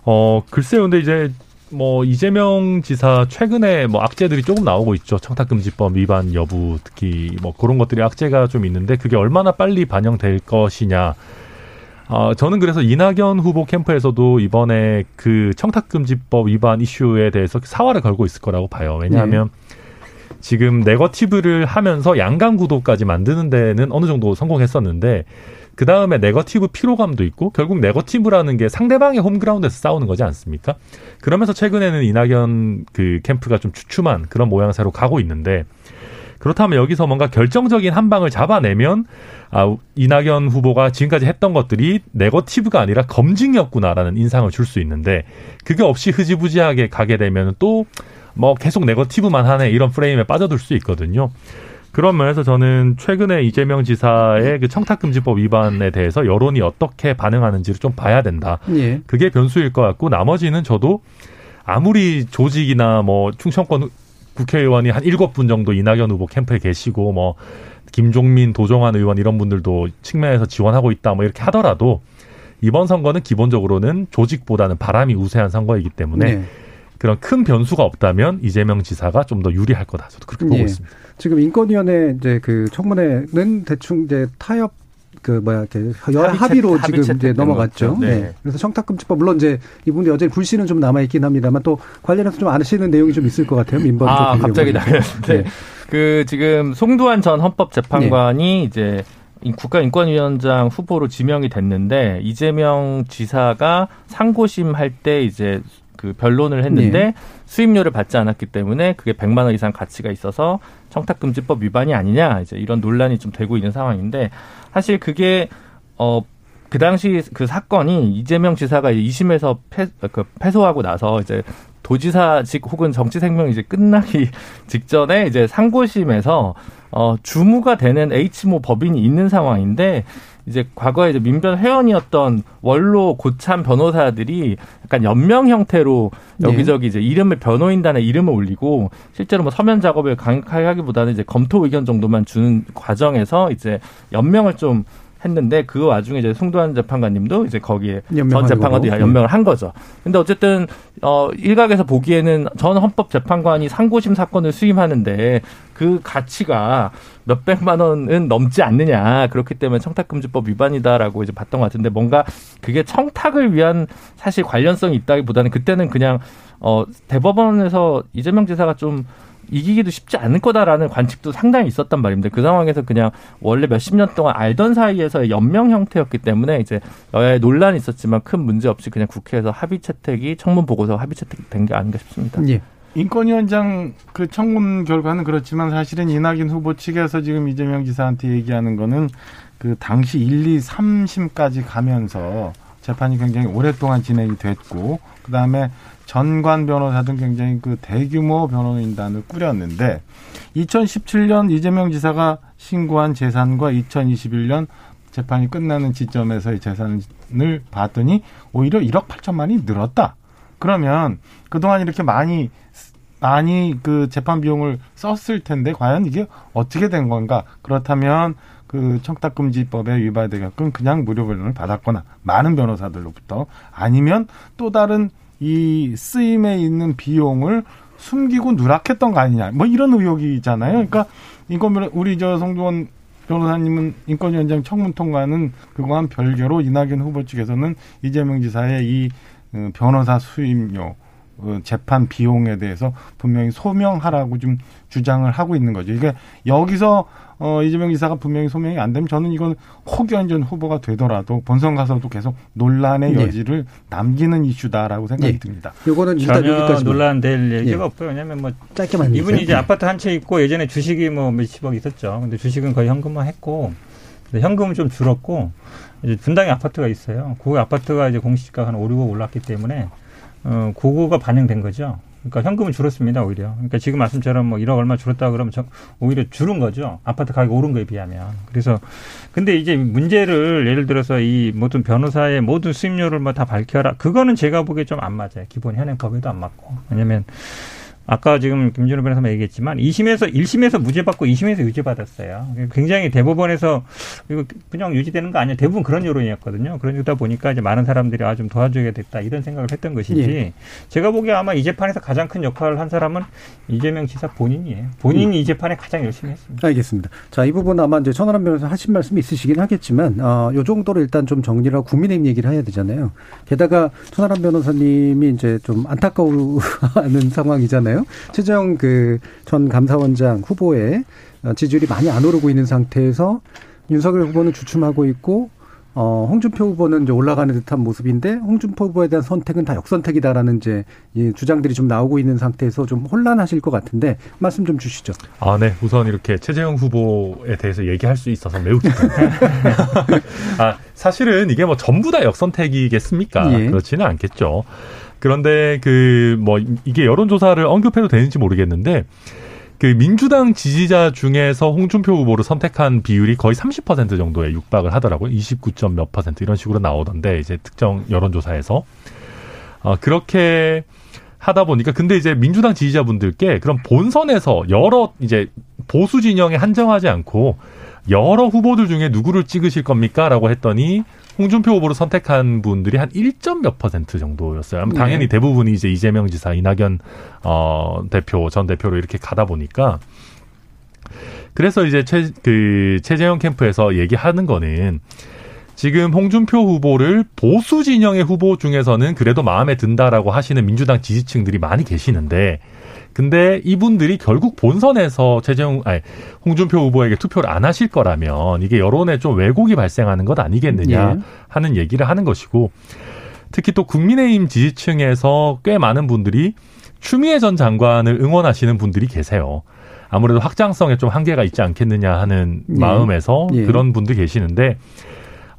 어 글쎄요, 근데 이제 뭐 이재명 지사 최근에 뭐 악재들이 조금 나오고 있죠. 청탁금지법 위반 여부 특히 뭐 그런 것들이 악재가 좀 있는데 그게 얼마나 빨리 반영될 것이냐. 어, 저는 그래서 이낙연 후보 캠프에서도 이번에 그 청탁금지법 위반 이슈에 대해서 사활을 걸고 있을 거라고 봐요. 왜냐하면 네. 지금 네거티브를 하면서 양강 구도까지 만드는 데는 어느 정도 성공했었는데 그 다음에 네거티브 피로감도 있고 결국 네거티브라는 게 상대방의 홈그라운드에서 싸우는 거지 않습니까? 그러면서 최근에는 이낙연 그 캠프가 좀 주춤한 그런 모양새로 가고 있는데 그렇다면 여기서 뭔가 결정적인 한 방을 잡아내면 아 이낙연 후보가 지금까지 했던 것들이 네거티브가 아니라 검증이었구나라는 인상을 줄 수 있는데 그게 없이 흐지부지하게 가게 되면 또 뭐 계속 네거티브만 하네 이런 프레임에 빠져들 수 있거든요. 그런 면에서 저는 최근에 이재명 지사의 그 청탁금지법 위반에 대해서 여론이 어떻게 반응하는지를 좀 봐야 된다. 예. 그게 변수일 것 같고 나머지는 저도 아무리 조직이나 뭐 충청권 국회의원이 한 일곱 분 정도 이낙연 후보 캠프에 계시고 뭐 김종민, 도종환 의원 이런 분들도 측면에서 지원하고 있다 뭐 이렇게 하더라도 이번 선거는 기본적으로는 조직보다는 바람이 우세한 선거이기 때문에 네. 그런 큰 변수가 없다면 이재명 지사가 좀 더 유리할 거다. 저도 그렇게 보고 예. 있습니다. 지금 인권위원회 이제 그 청문회는 대충 이제 타협 그 뭐야 이렇게 여야 합의로 합의 지금 이제 넘어갔죠. 네. 네. 그래서 청탁금지법 물론 이제 이분이 어제 불씨는 좀 남아 있긴 합니다만 또 관련해서 좀 아시는 내용이 좀 있을 것 같아요. 민법 아 갑자기 나네. 네. 그 지금 송두환 전 헌법재판관이 네. 이제 국가인권위원장 후보로 지명이 됐는데 이재명 지사가 상고심 할 때 이제 그 변론을 했는데 네. 수임료를 받지 않았기 때문에 그게 100만 원 이상 가치가 있어서 청탁금지법 위반이 아니냐 이제 이런 논란이 좀 되고 있는 상황인데 사실 그게 어. 그 당시 그 사건이 이재명 지사가 이제 2심에서 패, 그 패소하고 나서 이제 도지사직 혹은 정치 생명이 이제 끝나기 (laughs) 직전에 이제 상고심에서 어 주무가 되는 H모 법인이 있는 상황인데 이제 과거에 이제 민변 회원이었던 원로 고참 변호사들이 약간 연명 형태로 여기저기 이제 이름을 변호인단에 이름을 올리고 실제로 뭐 서면 작업을 강력하게 하기보다는 이제 검토 의견 정도만 주는 과정에서 이제 연명을 좀 했는데 그 와중에 이제 송도환 재판관님도 이제 거기에 전 재판관도 거고. 연명을 한 거죠. 근데 어쨌든 어 일각에서 보기에는 전 헌법 재판관이 상고심 사건을 수임하는데 그 가치가 몇 백만 원은 넘지 않느냐. 그렇기 때문에 청탁금지법 위반이다라고 이제 봤던 것 같은데 뭔가 그게 청탁을 위한 사실 관련성이 있다기보다는 그때는 그냥 어 대법원에서 이재명 지사가 좀 이기기도 쉽지 않을 거다라는 관측도 상당히 있었단 말입니다. 그 상황에서 그냥 원래 몇십 년 동안 알던 사이에서의 연명 형태였기 때문에 이제 여야의 논란이 있었지만 큰 문제 없이 그냥 국회에서 합의 채택이 청문 보고서 합의 채택된 게 아닌가 싶습니다. 예. 인권위원장 그 청문 결과는 그렇지만 사실은 이낙연 후보 측에서 지금 이재명 지사한테 얘기하는 거는 그 당시 1, 2, 3심까지 가면서 재판이 굉장히 오랫동안 진행이 됐고 그다음에 전관 변호사 등 굉장히 그 대규모 변호인단을 꾸렸는데 2017년 이재명 지사가 신고한 재산과 2021년 재판이 끝나는 지점에서의 재산을 봤더니 오히려 1억 8천만이 늘었다. 그러면 그동안 이렇게 많이 많이 그 재판 비용을 썼을 텐데 과연 이게 어떻게 된 건가? 그렇다면 그 청탁금지법에 위반되게끔 그냥 무료 변론을 받았거나 많은 변호사들로부터 아니면 또 다른 이 쓰임에 있는 비용을 숨기고 누락했던 거 아니냐 뭐 이런 의혹이잖아요. 그러니까 이거면 우리 저 송두원 변호사님은 인권위원장 청문 통과는 그거와는 별개로 이낙연 후보 측에서는 이재명 지사의 이 어, 변호사 수임료 어, 재판 비용에 대해서 분명히 소명하라고 좀 주장을 하고 있는 거죠. 이게 여기서 어, 이재명 지사가 분명히 소명이 안 되면 저는 이건 혹여인 전 후보가 되더라도 본선 가서도 계속 논란의 네. 여지를 남기는 이슈다라고 생각이 네. 듭니다. 요거는 일단 여기까지 논란될 얘기가 네. 없고요. 왜냐하면 뭐 짧게만 이분이 이제 아파트 한 채 있고 예전에 주식이 뭐 몇십억 있었죠. 근데 주식은 거의 현금화 했고 현금은 좀 줄었고 이제 분당에 아파트가 있어요. 그 아파트가 이제 공시지가 한 5, 6억 올랐기 때문에 어, 그거가 반영된 거죠. 그러니까 현금은 줄었습니다, 오히려. 그러니까 지금 말씀처럼 뭐 1억 얼마 줄었다 그러면 저, 오히려 줄은 거죠. 아파트 가격 오른 거에 비하면. 그래서 근데 이제 문제를 예를 들어서 이 모든 변호사의 모든 수임료를 뭐 다 밝혀라. 그거는 제가 보기에 좀 안 맞아요. 기본 현행 법에도 안 맞고. 왜냐면 아까 지금 김준호 변호사가 얘기했지만 2심에서 1심에서 무죄 받고 2심에서 유죄 받았어요. 굉장히 대법원에서 이거 그냥 유지되는 거 아니야. 대부분 그런 여론이었거든요. 그러다 보니까 이제 많은 사람들이 아 좀 도와줘야 겠다 이런 생각을 했던 것이지. 예. 제가 보기에 아마 이 재판에서 가장 큰 역할을 한 사람은 이재명 지사 본인이에요. 본인이 음. 이 재판에 가장 열심히 했습니다. 알겠습니다. 자, 이 부분 아마 이제 천하람 변호사 하신 말씀이 있으시긴 하겠지만 어, 요 정도로 일단 좀 정리를 하고 국민의힘 얘기를 해야 되잖아요. 게다가 천하람 변호사님이 이제 좀 안타까워하는 (laughs) 상황이잖아요. 있잖아요. 최재형 그 전 감사원장 후보의 지지율이 많이 안 오르고 있는 상태에서 윤석열 후보는 주춤하고 있고 어, 홍준표 후보는 이제 올라가는 듯한 모습인데 홍준표 후보에 대한 선택은 다 역선택이다라는 이제 이 주장들이 좀 나오고 있는 상태에서 좀 혼란하실 것 같은데 말씀 좀 주시죠. 아, 네. 우선 이렇게 최재형 후보에 대해서 얘기할 수 있어서 매우 기쁩니다. (laughs) 아, 사실은 이게 뭐 전부 다 역선택이겠습니까? 예. 그렇지는 않겠죠. 그런데 그 뭐 이게 여론조사를 언급해도 되는지 모르겠는데 그 민주당 지지자 중에서 홍준표 후보를 선택한 비율이 거의 30% 정도에 육박을 하더라고요. 29점 몇 퍼센트 이런 식으로 나오던데 이제 특정 여론조사에서 어 그렇게 하다 보니까 근데 이제 민주당 지지자분들께 그럼 본선에서 여러 이제 보수 진영에 한정하지 않고 여러 후보들 중에 누구를 찍으실 겁니까?라고 했더니 홍준표 후보를 선택한 분들이 한 1점 몇 퍼센트 정도였어요. 네. 당연히 대부분이 이제 이재명 지사, 이낙연 어 대표, 전 대표로 이렇게 가다 보니까 그래서 이제 최, 그, 최재형 캠프에서 얘기하는 거는 지금 홍준표 후보를 보수 진영의 후보 중에서는 그래도 마음에 든다라고 하시는 민주당 지지층들이 많이 계시는데 근데 이분들이 결국 본선에서 최재형 아니 홍준표 후보에게 투표를 안 하실 거라면 이게 여론에 좀 왜곡이 발생하는 것 아니겠느냐 예. 하는 얘기를 하는 것이고 특히 또 국민의힘 지지층에서 꽤 많은 분들이 추미애 전 장관을 응원하시는 분들이 계세요. 아무래도 확장성에 좀 한계가 있지 않겠느냐 하는 예. 마음에서 예. 그런 분들 계시는데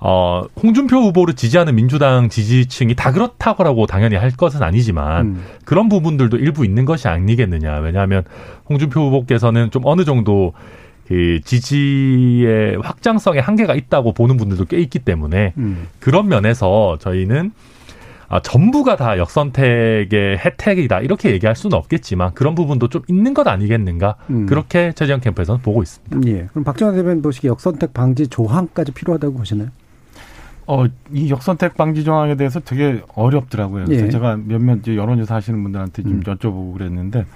어, 홍준표 후보를 지지하는 민주당 지지층이 다 그렇다고 당연히 할 것은 아니지만 음. 그런 부분들도 일부 있는 것이 아니겠느냐. 왜냐하면 홍준표 후보께서는 좀 어느 정도 그 지지의 확장성에 한계가 있다고 보는 분들도 꽤 있기 때문에 음. 그런 면에서 저희는 아, 전부가 다 역선택의 혜택이다 이렇게 얘기할 수는 없겠지만 그런 부분도 좀 있는 것 아니겠는가 음. 그렇게 최재형 캠프에서는 보고 있습니다. 예. 그럼 박정환 대변인 보시기에 역선택 방지 조항까지 필요하다고 보시나요? 어, 이 역선택 방지 조항에 대해서 되게 어렵더라고요. 그래서 예. 제가 몇몇 여론조사 하시는 분들한테 좀 음. 여쭤보고 그랬는데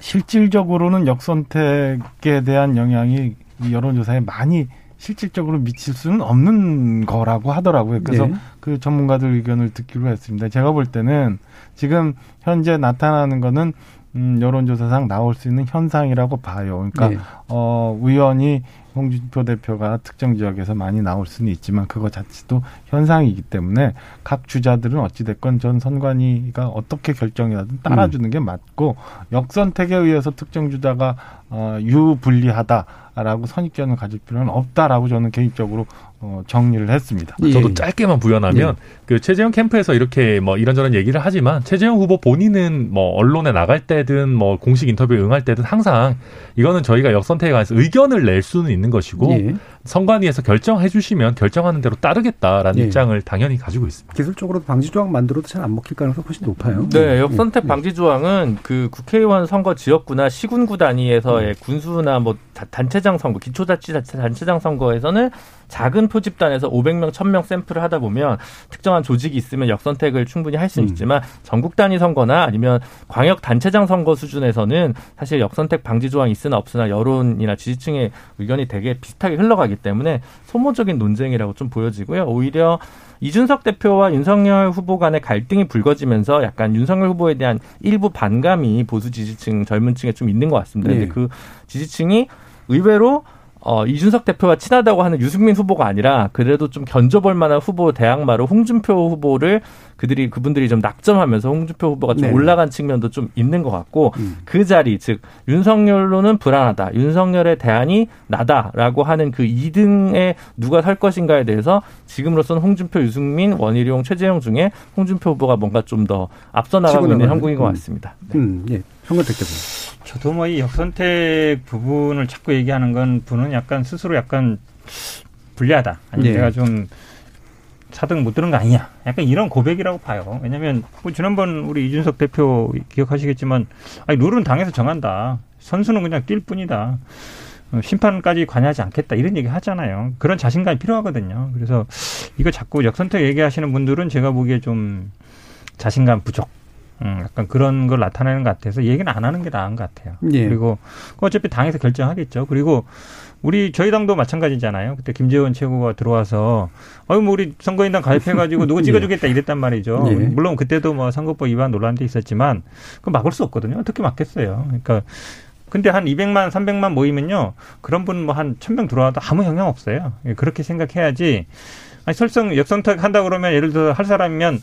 실질적으로는 역선택에 대한 영향이 이 여론조사에 많이 실질적으로 미칠 수는 없는 거라고 하더라고요. 그래서 네. 그 전문가들 의견을 듣기로 했습니다. 제가 볼 때는 지금 현재 나타나는 거는 음, 여론조사상 나올 수 있는 현상이라고 봐요. 그러니까 네. 어, 의원이 홍준표 대표가 특정 지역에서 많이 나올 수는 있지만 그거 자체도 현상이기 때문에 각 주자들은 어찌됐건 전 선관위가 어떻게 결정이라든 따라주는 음. 게 맞고 역선택에 의해서 특정 주자가 어, 유불리하다라고 선입견을 가질 필요는 없다라고 저는 개인적으로 어, 정리를 했습니다. 예. 저도 짧게만 부연하면 예. 그 최재형 캠프에서 이렇게 뭐 이런저런 얘기를 하지만 최재형 후보 본인은 뭐 언론에 나갈 때든 뭐 공식 인터뷰에 응할 때든 항상 이거는 저희가 역선택에 관해서 의견을 낼 수는 있는 것이고 예. 선관위에서 결정해 주시면 결정하는 대로 따르겠다라는 예. 입장을 당연히 가지고 있습니다. 기술적으로도 방지 조항 만들어도 잘 안 먹힐 가능성이 훨씬 높아요. 네, 예. 역선택 방지 조항은 그 국회의원 선거 지역구나 시군구 단위에서의 군수나 뭐 다- 단체장 선거, 기초자치단체 단체장 선거에서는 작은 표집단에서 500명, 1000명 샘플을 하다 보면 특정한 조직이 있으면 역선택을 충분히 할 수는 음. 있지만 전국 단위 선거나 아니면 광역 단체장 선거 수준에서는 사실 역선택 방지 조항이 있으나 없으나 여론이나 지지층의 의견이 되게 비슷하게 흘러가기 때문에 소모적인 논쟁이라고 좀 보여지고요. 오히려 이준석 대표와 윤석열 후보 간의 갈등이 불거지면서 약간 윤석열 후보에 대한 일부 반감이 보수 지지층 젊은 층에 좀 있는 것 같습니다. 네. 근데 그 지지층이 의외로 어, 이준석 대표와 친하다고 하는 유승민 후보가 아니라 그래도 좀 견져볼 만한 후보 대항마로 홍준표 후보를 그들이 그분들이 좀 낙점하면서 홍준표 후보가 좀 네. 올라간 측면도 좀 있는 것 같고 음. 그 자리 즉 윤석열로는 불안하다 윤석열의 대안이 나다라고 하는 그 2등에 누가 설 것인가에 대해서 지금으로서는 홍준표 유승민 원희룡 최재형 중에 홍준표 후보가 뭔가 좀 더 앞서 나가고 있는 형국인 것 음. 같습니다. 음, 예. 성근택 대표. 저도 뭐 이 역선택 부분을 자꾸 얘기하는 건 분은 약간 스스로 약간 불리하다. 아니 예. 내가 좀 사등 못 들은 거 아니냐. 약간 이런 고백이라고 봐요. 왜냐하면 뭐 지난번 우리 이준석 대표 기억하시겠지만 아니 룰은 당에서 정한다. 선수는 그냥 뛸 뿐이다. 어, 심판까지 관여하지 않겠다 이런 얘기 하잖아요. 그런 자신감이 필요하거든요. 그래서 이거 자꾸 역선택 얘기하시는 분들은 제가 보기에 좀 자신감 부족. 음, 약간 그런 걸 나타내는 것 같아서 얘기는 안 하는 게 나은 것 같아요. 예. 그리고 그거 어차피 당에서 결정하겠죠. 그리고 우리 저희 당도 마찬가지잖아요. 그때 김재원 최고가 들어와서 어이 뭐 우리 선거인단 가입해가지고 누구 (laughs) 찍어주겠다 이랬단 말이죠. 예. 물론 그때도 뭐 선거법 위반 논란도 있었지만 그 막을 수 없거든요. 어떻게 막겠어요. 그러니까 근데 한 200만, 300만 모이면요. 그런 분 뭐 한 1000명 들어와도 아무 영향 없어요. 예, 그렇게 생각해야지. 아니, 설성 역선택 한다 그러면 예를 들어 할 사람이면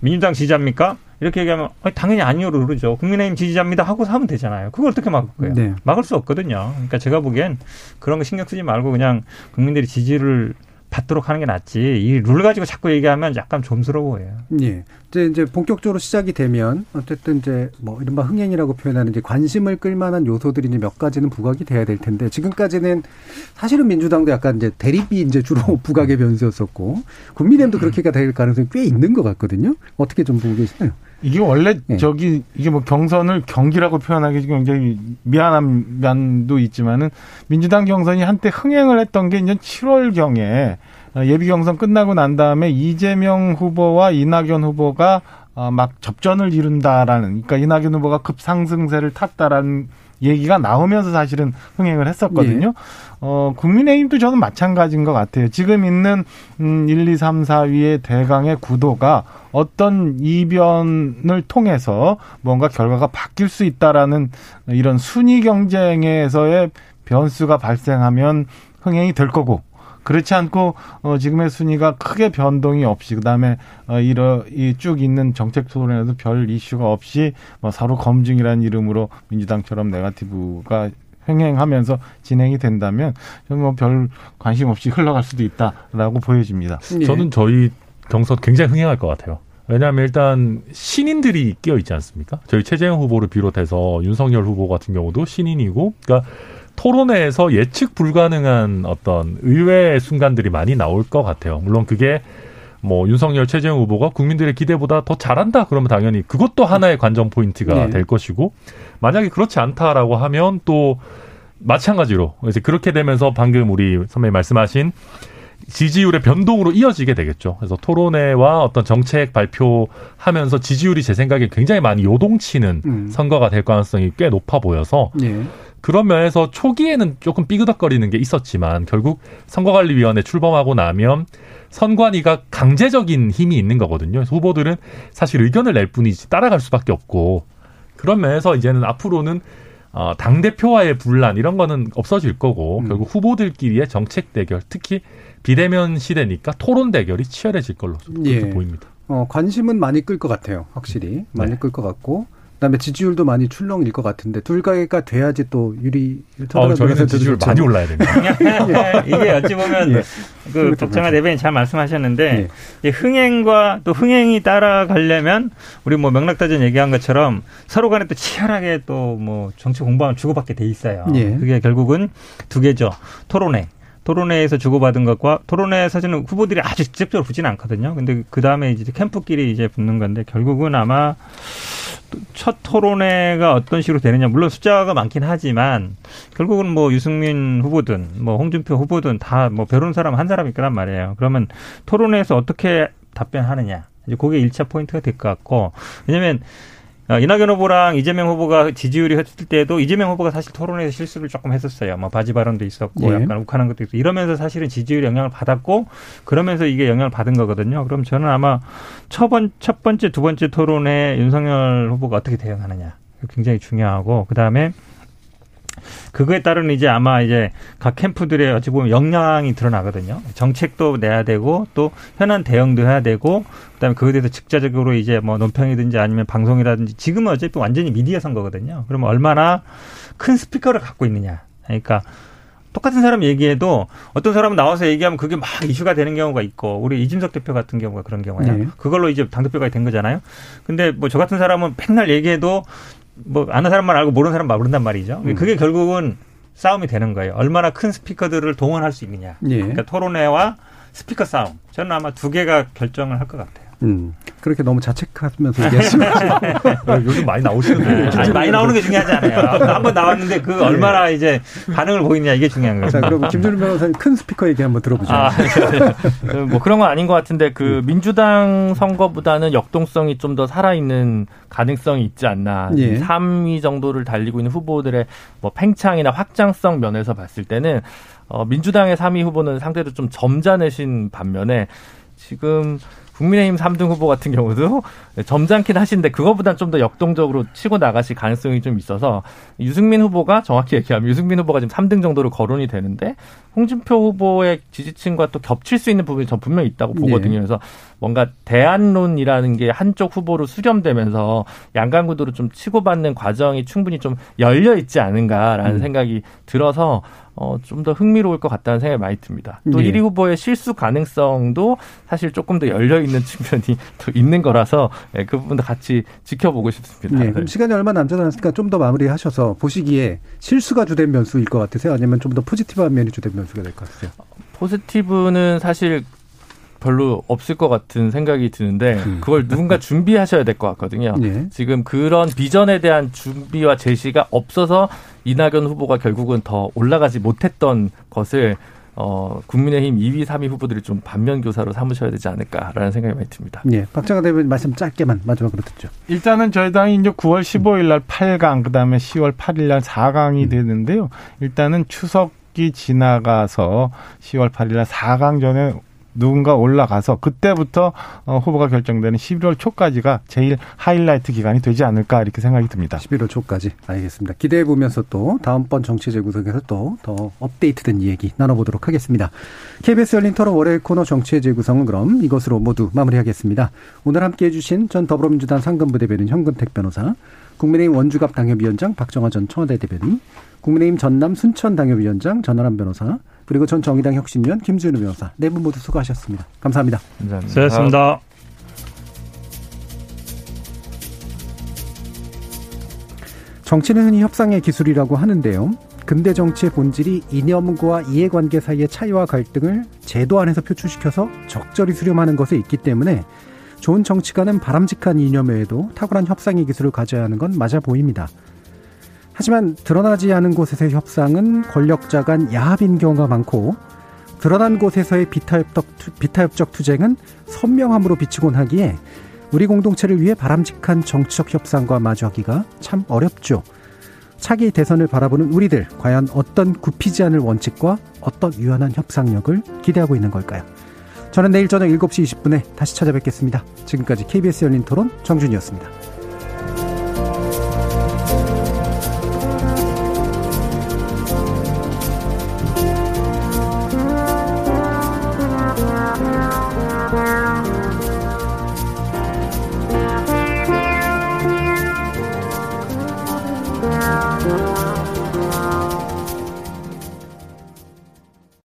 민주당 지지자입니까? 이렇게 얘기하면 당연히 아니요로 그러죠. 국민의힘 지지자입니다 하고서 하면 되잖아요. 그걸 어떻게 막을 거예요? 네. 막을 수 없거든요. 그러니까 제가 보기엔 그런 거 신경 쓰지 말고 그냥 국민들이 지지를 받도록 하는 게 낫지. 이 룰 가지고 자꾸 얘기하면 약간 좀스러워요. 예. 이제 이제 본격적으로 시작이 되면 어쨌든 이제 뭐 이른바 흥행이라고 표현하는 이제 관심을 끌만한 요소들이 이제 몇 가지는 부각이 돼야 될 텐데 지금까지는 사실은 민주당도 약간 이제 대립이 이제 주로 (laughs) 부각의 변수였었고 국민의힘도 그렇게 될 가능성이 꽤 있는 것 같거든요. 어떻게 좀 보고 계시나요? 이게 원래 예. 저기 이게 뭐 경선을 경기라고 표현하기 굉장히 미안한 면도 있지만은 민주당 경선이 한때 흥행을 했던 게 이제 7월 경에 예비 경선 끝나고 난 다음에 이재명 후보와 이낙연 후보가 어, 막 접전을 이룬다라는 그러니까 이낙연 후보가 급상승세를 탔다라는 얘기가 나오면서 사실은 흥행을 했었거든요. 어, 국민의힘도 저는 마찬가지인 것 같아요. 지금 있는 음, 1, 2, 3, 4위의 대강의 구도가 어떤 이변을 통해서 뭔가 결과가 바뀔 수 있다라는 이런 순위 경쟁에서의 변수가 발생하면 흥행이 될 거고 그렇지 않고 어 지금의 순위가 크게 변동이 없이 그다음에 어 이러 이쭉 있는 정책 토론에도 별 이슈가 없이 뭐 서로 검증이라는 이름으로 민주당처럼 네가티브가 횡행하면서 진행이 된다면 저는 뭐 별 관심 없이 흘러갈 수도 있다라고 보여집니다. 예. 저는 저희 경선 굉장히 흥행할 것 같아요. 왜냐하면 일단 신인들이 끼어 있지 않습니까? 저희 최재형 후보를 비롯해서 윤석열 후보 같은 경우도 신인이고, 그러니까 토론회에서 예측 불가능한 어떤 의외의 순간들이 많이 나올 것 같아요. 물론 그게 뭐 윤석열 최재형 후보가 국민들의 기대보다 더 잘한다 그러면 당연히 그것도 하나의 관전 포인트가 네. 될 것이고 만약에 그렇지 않다라고 하면 또 마찬가지로 이제 그렇게 되면서 방금 우리 선배님 말씀하신 지지율의 변동으로 이어지게 되겠죠. 그래서 토론회와 어떤 정책 발표하면서 지지율이 제 생각에 굉장히 많이 요동치는 음. 선거가 될 가능성이 꽤 높아 보여서 예. 그런 면에서 초기에는 조금 삐그덕거리는 게 있었지만 결국 선거관리위원회 출범하고 나면 선관위가 강제적인 힘이 있는 거거든요. 후보들은 사실 의견을 낼 뿐이지 따라갈 수밖에 없고 그런 면에서 이제는 앞으로는 어, 당 대표와의 분란 이런 거는 없어질 거고 음. 결국 후보들끼리의 정책 대결 특히 비대면 시대니까 토론 대결이 치열해질 걸로 좀 예. 보입니다. 어, 관심은 많이 끌 것 같아요. 확실히. 많이 네. 끌것 같고. 그다음에 지지율도 많이 출렁일 것 같은데 둘가가 돼야지 또 유리 어, 저희는 지지율 많이 올라야 됩니다. (laughs) (laughs) 이게 어찌 보면 예. 그 박정아 대변인 잘 말씀하셨는데 예. 이 흥행과 또 흥행이 따라가려면 우리 뭐 명락다전 얘기한 것처럼 서로 간에 또 치열하게 또 뭐 정치 공방을 주고받게 돼 있어요. 예. 그게 결국은 두 개죠. 토론회. 토론회에서 주고받은 것과 토론회 사실은 후보들이 아주 직접적으로 붙지는 않거든요. 근데 그 다음에 이제 캠프끼리 이제 붙는 건데 결국은 아마 첫 토론회가 어떤 식으로 되느냐. 물론 숫자가 많긴 하지만 결국은 뭐 유승민 후보든 뭐 홍준표 후보든 다 뭐 배우는 사람 한 사람이 있란 말이에요. 그러면 토론회에서 어떻게 답변하느냐. 이제 그게 일차 포인트가 될 것 같고. 왜냐면 어, 이낙연 후보랑 이재명 후보가 지지율이 했을 때도 이재명 후보가 사실 토론에서 실수를 조금 했었어요. 뭐 바지 발언도 있었고 네. 약간 욱하는 것도 있고 이러면서 사실은 지지율 영향을 받았고 그러면서 이게 영향을 받은 거거든요. 그럼 저는 아마 첫, 번, 첫 번째, 두 번째 토론에 윤석열 후보가 어떻게 대응하느냐 굉장히 중요하고 그 다음에 그거에 따른 이제 아마 이제 각 캠프들의 어찌 보면 역량이 드러나거든요. 정책도 내야 되고 또 현안 대응도 해야 되고 그다음에 그거에 대해서 직접적으로 이제 뭐 논평이든지 아니면 방송이라든지 지금은 어차피 완전히 미디어 선거거든요. 그러면 얼마나 큰 스피커를 갖고 있느냐. 그러니까 똑같은 사람 얘기해도 어떤 사람은 나와서 얘기하면 그게 막 이슈가 되는 경우가 있고 우리 이준석 대표 같은 경우가 그런 경우예요. 네. 그걸로 이제 당 대표가 된 거잖아요. 근데 뭐 저 같은 사람은 맨날 얘기해도 뭐 아는 사람만 알고 모르는 사람만 모른단 말이죠. 음. 그게 결국은 싸움이 되는 거예요. 얼마나 큰 스피커들을 동원할 수 있느냐. 예. 그러니까 토론회와 스피커 싸움. 저는 아마 두 개가 결정을 할 것 같아요. 음. 그렇게 너무 자책하면서 얘기하시면 아, (laughs) 요즘 많이 나오시는데. 아니, 많이 나오는 게 중요하지 않아요. 한번 나왔는데 그 얼마나 이제 반응을 보이느냐 이게 중요한 거예요. 자, 그럼 김준우 변호사님 큰 스피커 얘기 한번 들어보죠. 아, 그, (laughs) 뭐 그런 건 아닌 것 같은데 그 민주당 선거보다는 역동성이 좀 더 살아있는 가능성이 있지 않나. 예. 3위 정도를 달리고 있는 후보들의 뭐 팽창이나 확장성 면에서 봤을 때는 어, 민주당의 3위 후보는 상대로 좀 점잖으신 반면에 지금 국민의힘 3등 후보 같은 경우도 점잖긴 하신데 그거보단 좀 더 역동적으로 치고 나가실 가능성이 좀 있어서 유승민 후보가 정확히 얘기하면 유승민 후보가 지금 3등 정도로 거론이 되는데 홍준표 후보의 지지층과 또 겹칠 수 있는 부분이 전 분명히 있다고 보거든요. 네. 그래서 뭔가 대안론이라는 게 한쪽 후보로 수렴되면서 양강구도로 좀 치고받는 과정이 충분히 좀 열려 있지 않은가라는 음. 생각이 들어서 어, 좀 더 흥미로울 것 같다는 생각이 많이 듭니다. 또 예. 1위 후보의 실수 가능성도 사실 조금 더 열려 있는 (laughs) 측면이 또 있는 거라서 예, 그 부분도 같이 지켜보고 싶습니다. 네, 네. 그럼 시간이 얼마 남지 않았으니까 좀 더 마무리하셔서 보시기에 실수가 주된 변수일 것 같으세요? 아니면 좀 더 포지티브한 면이 주된 변수가 될 것 같으세요? 포지티브는 사실 별로 없을 것 같은 생각이 드는데 음. 그걸 누군가 준비하셔야 될 것 같거든요. 네. 지금 그런 비전에 대한 준비와 제시가 없어서 이낙연 후보가 결국은 더 올라가지 못했던 것을 어, 국민의힘 2위, 3위 후보들이 좀 반면 교사로 삼으셔야 되지 않을까라는 생각이 많이 듭니다. 예, 박정아 대변인 말씀 짧게만 마지막으로 듣죠. 일단은 저희 당이 이제 9월 15일 날 8강, 그 다음에 10월 8일 날 4강이 되는데요. 일단은 추석이 지나가서 10월 8일 날 4강 전에 누군가 올라가서 그때부터 어, 후보가 결정되는 11월 초까지가 제일 하이라이트 기간이 되지 않을까 이렇게 생각이 듭니다. 11월 초까지 알겠습니다. 기대해 보면서 또 다음번 정치 재 구성에서 또 더 업데이트된 이야기 나눠보도록 하겠습니다. KBS 열린 토론 월요일 코너 정치의 재구성은 그럼 이것으로 모두 마무리하겠습니다. 오늘 함께해 주신 전 더불어민주당 상근부 대변인 현근택 변호사, 국민의힘 원주갑 당협위원장 박정화 전 청와대 대변인, 국민의힘 전남 순천 당협위원장 전하람 변호사, 그리고 전 정의당 혁신위원 김준우 변호사 네 분 모두 수고하셨습니다. 감사합니다. 감사합니다. 수고하셨습니다. 정치는 흔히 협상의 기술이라고 하는데요. 근대 정치의 본질이 이념과 이해관계 사이의 차이와 갈등을 제도 안에서 표출시켜서 적절히 수렴하는 것에 있기 때문에 좋은 정치가는 바람직한 이념 외에도 탁월한 협상의 기술을 가져야 하는 건 맞아 보입니다. 하지만 드러나지 않은 곳에서의 협상은 권력자 간 야합인 경우가 많고 드러난 곳에서의 비타협적, 투- 비타협적 투쟁은 선명함으로 비치곤 하기에 우리 공동체를 위해 바람직한 정치적 협상과 마주하기가 참 어렵죠. 차기 대선을 바라보는 우리들 과연 어떤 굽히지 않을 원칙과 어떤 유연한 협상력을 기대하고 있는 걸까요? 저는 내일 저녁 7시 20분에 다시 찾아뵙겠습니다. 지금까지 KBS 열린 토론 정준이었습니다.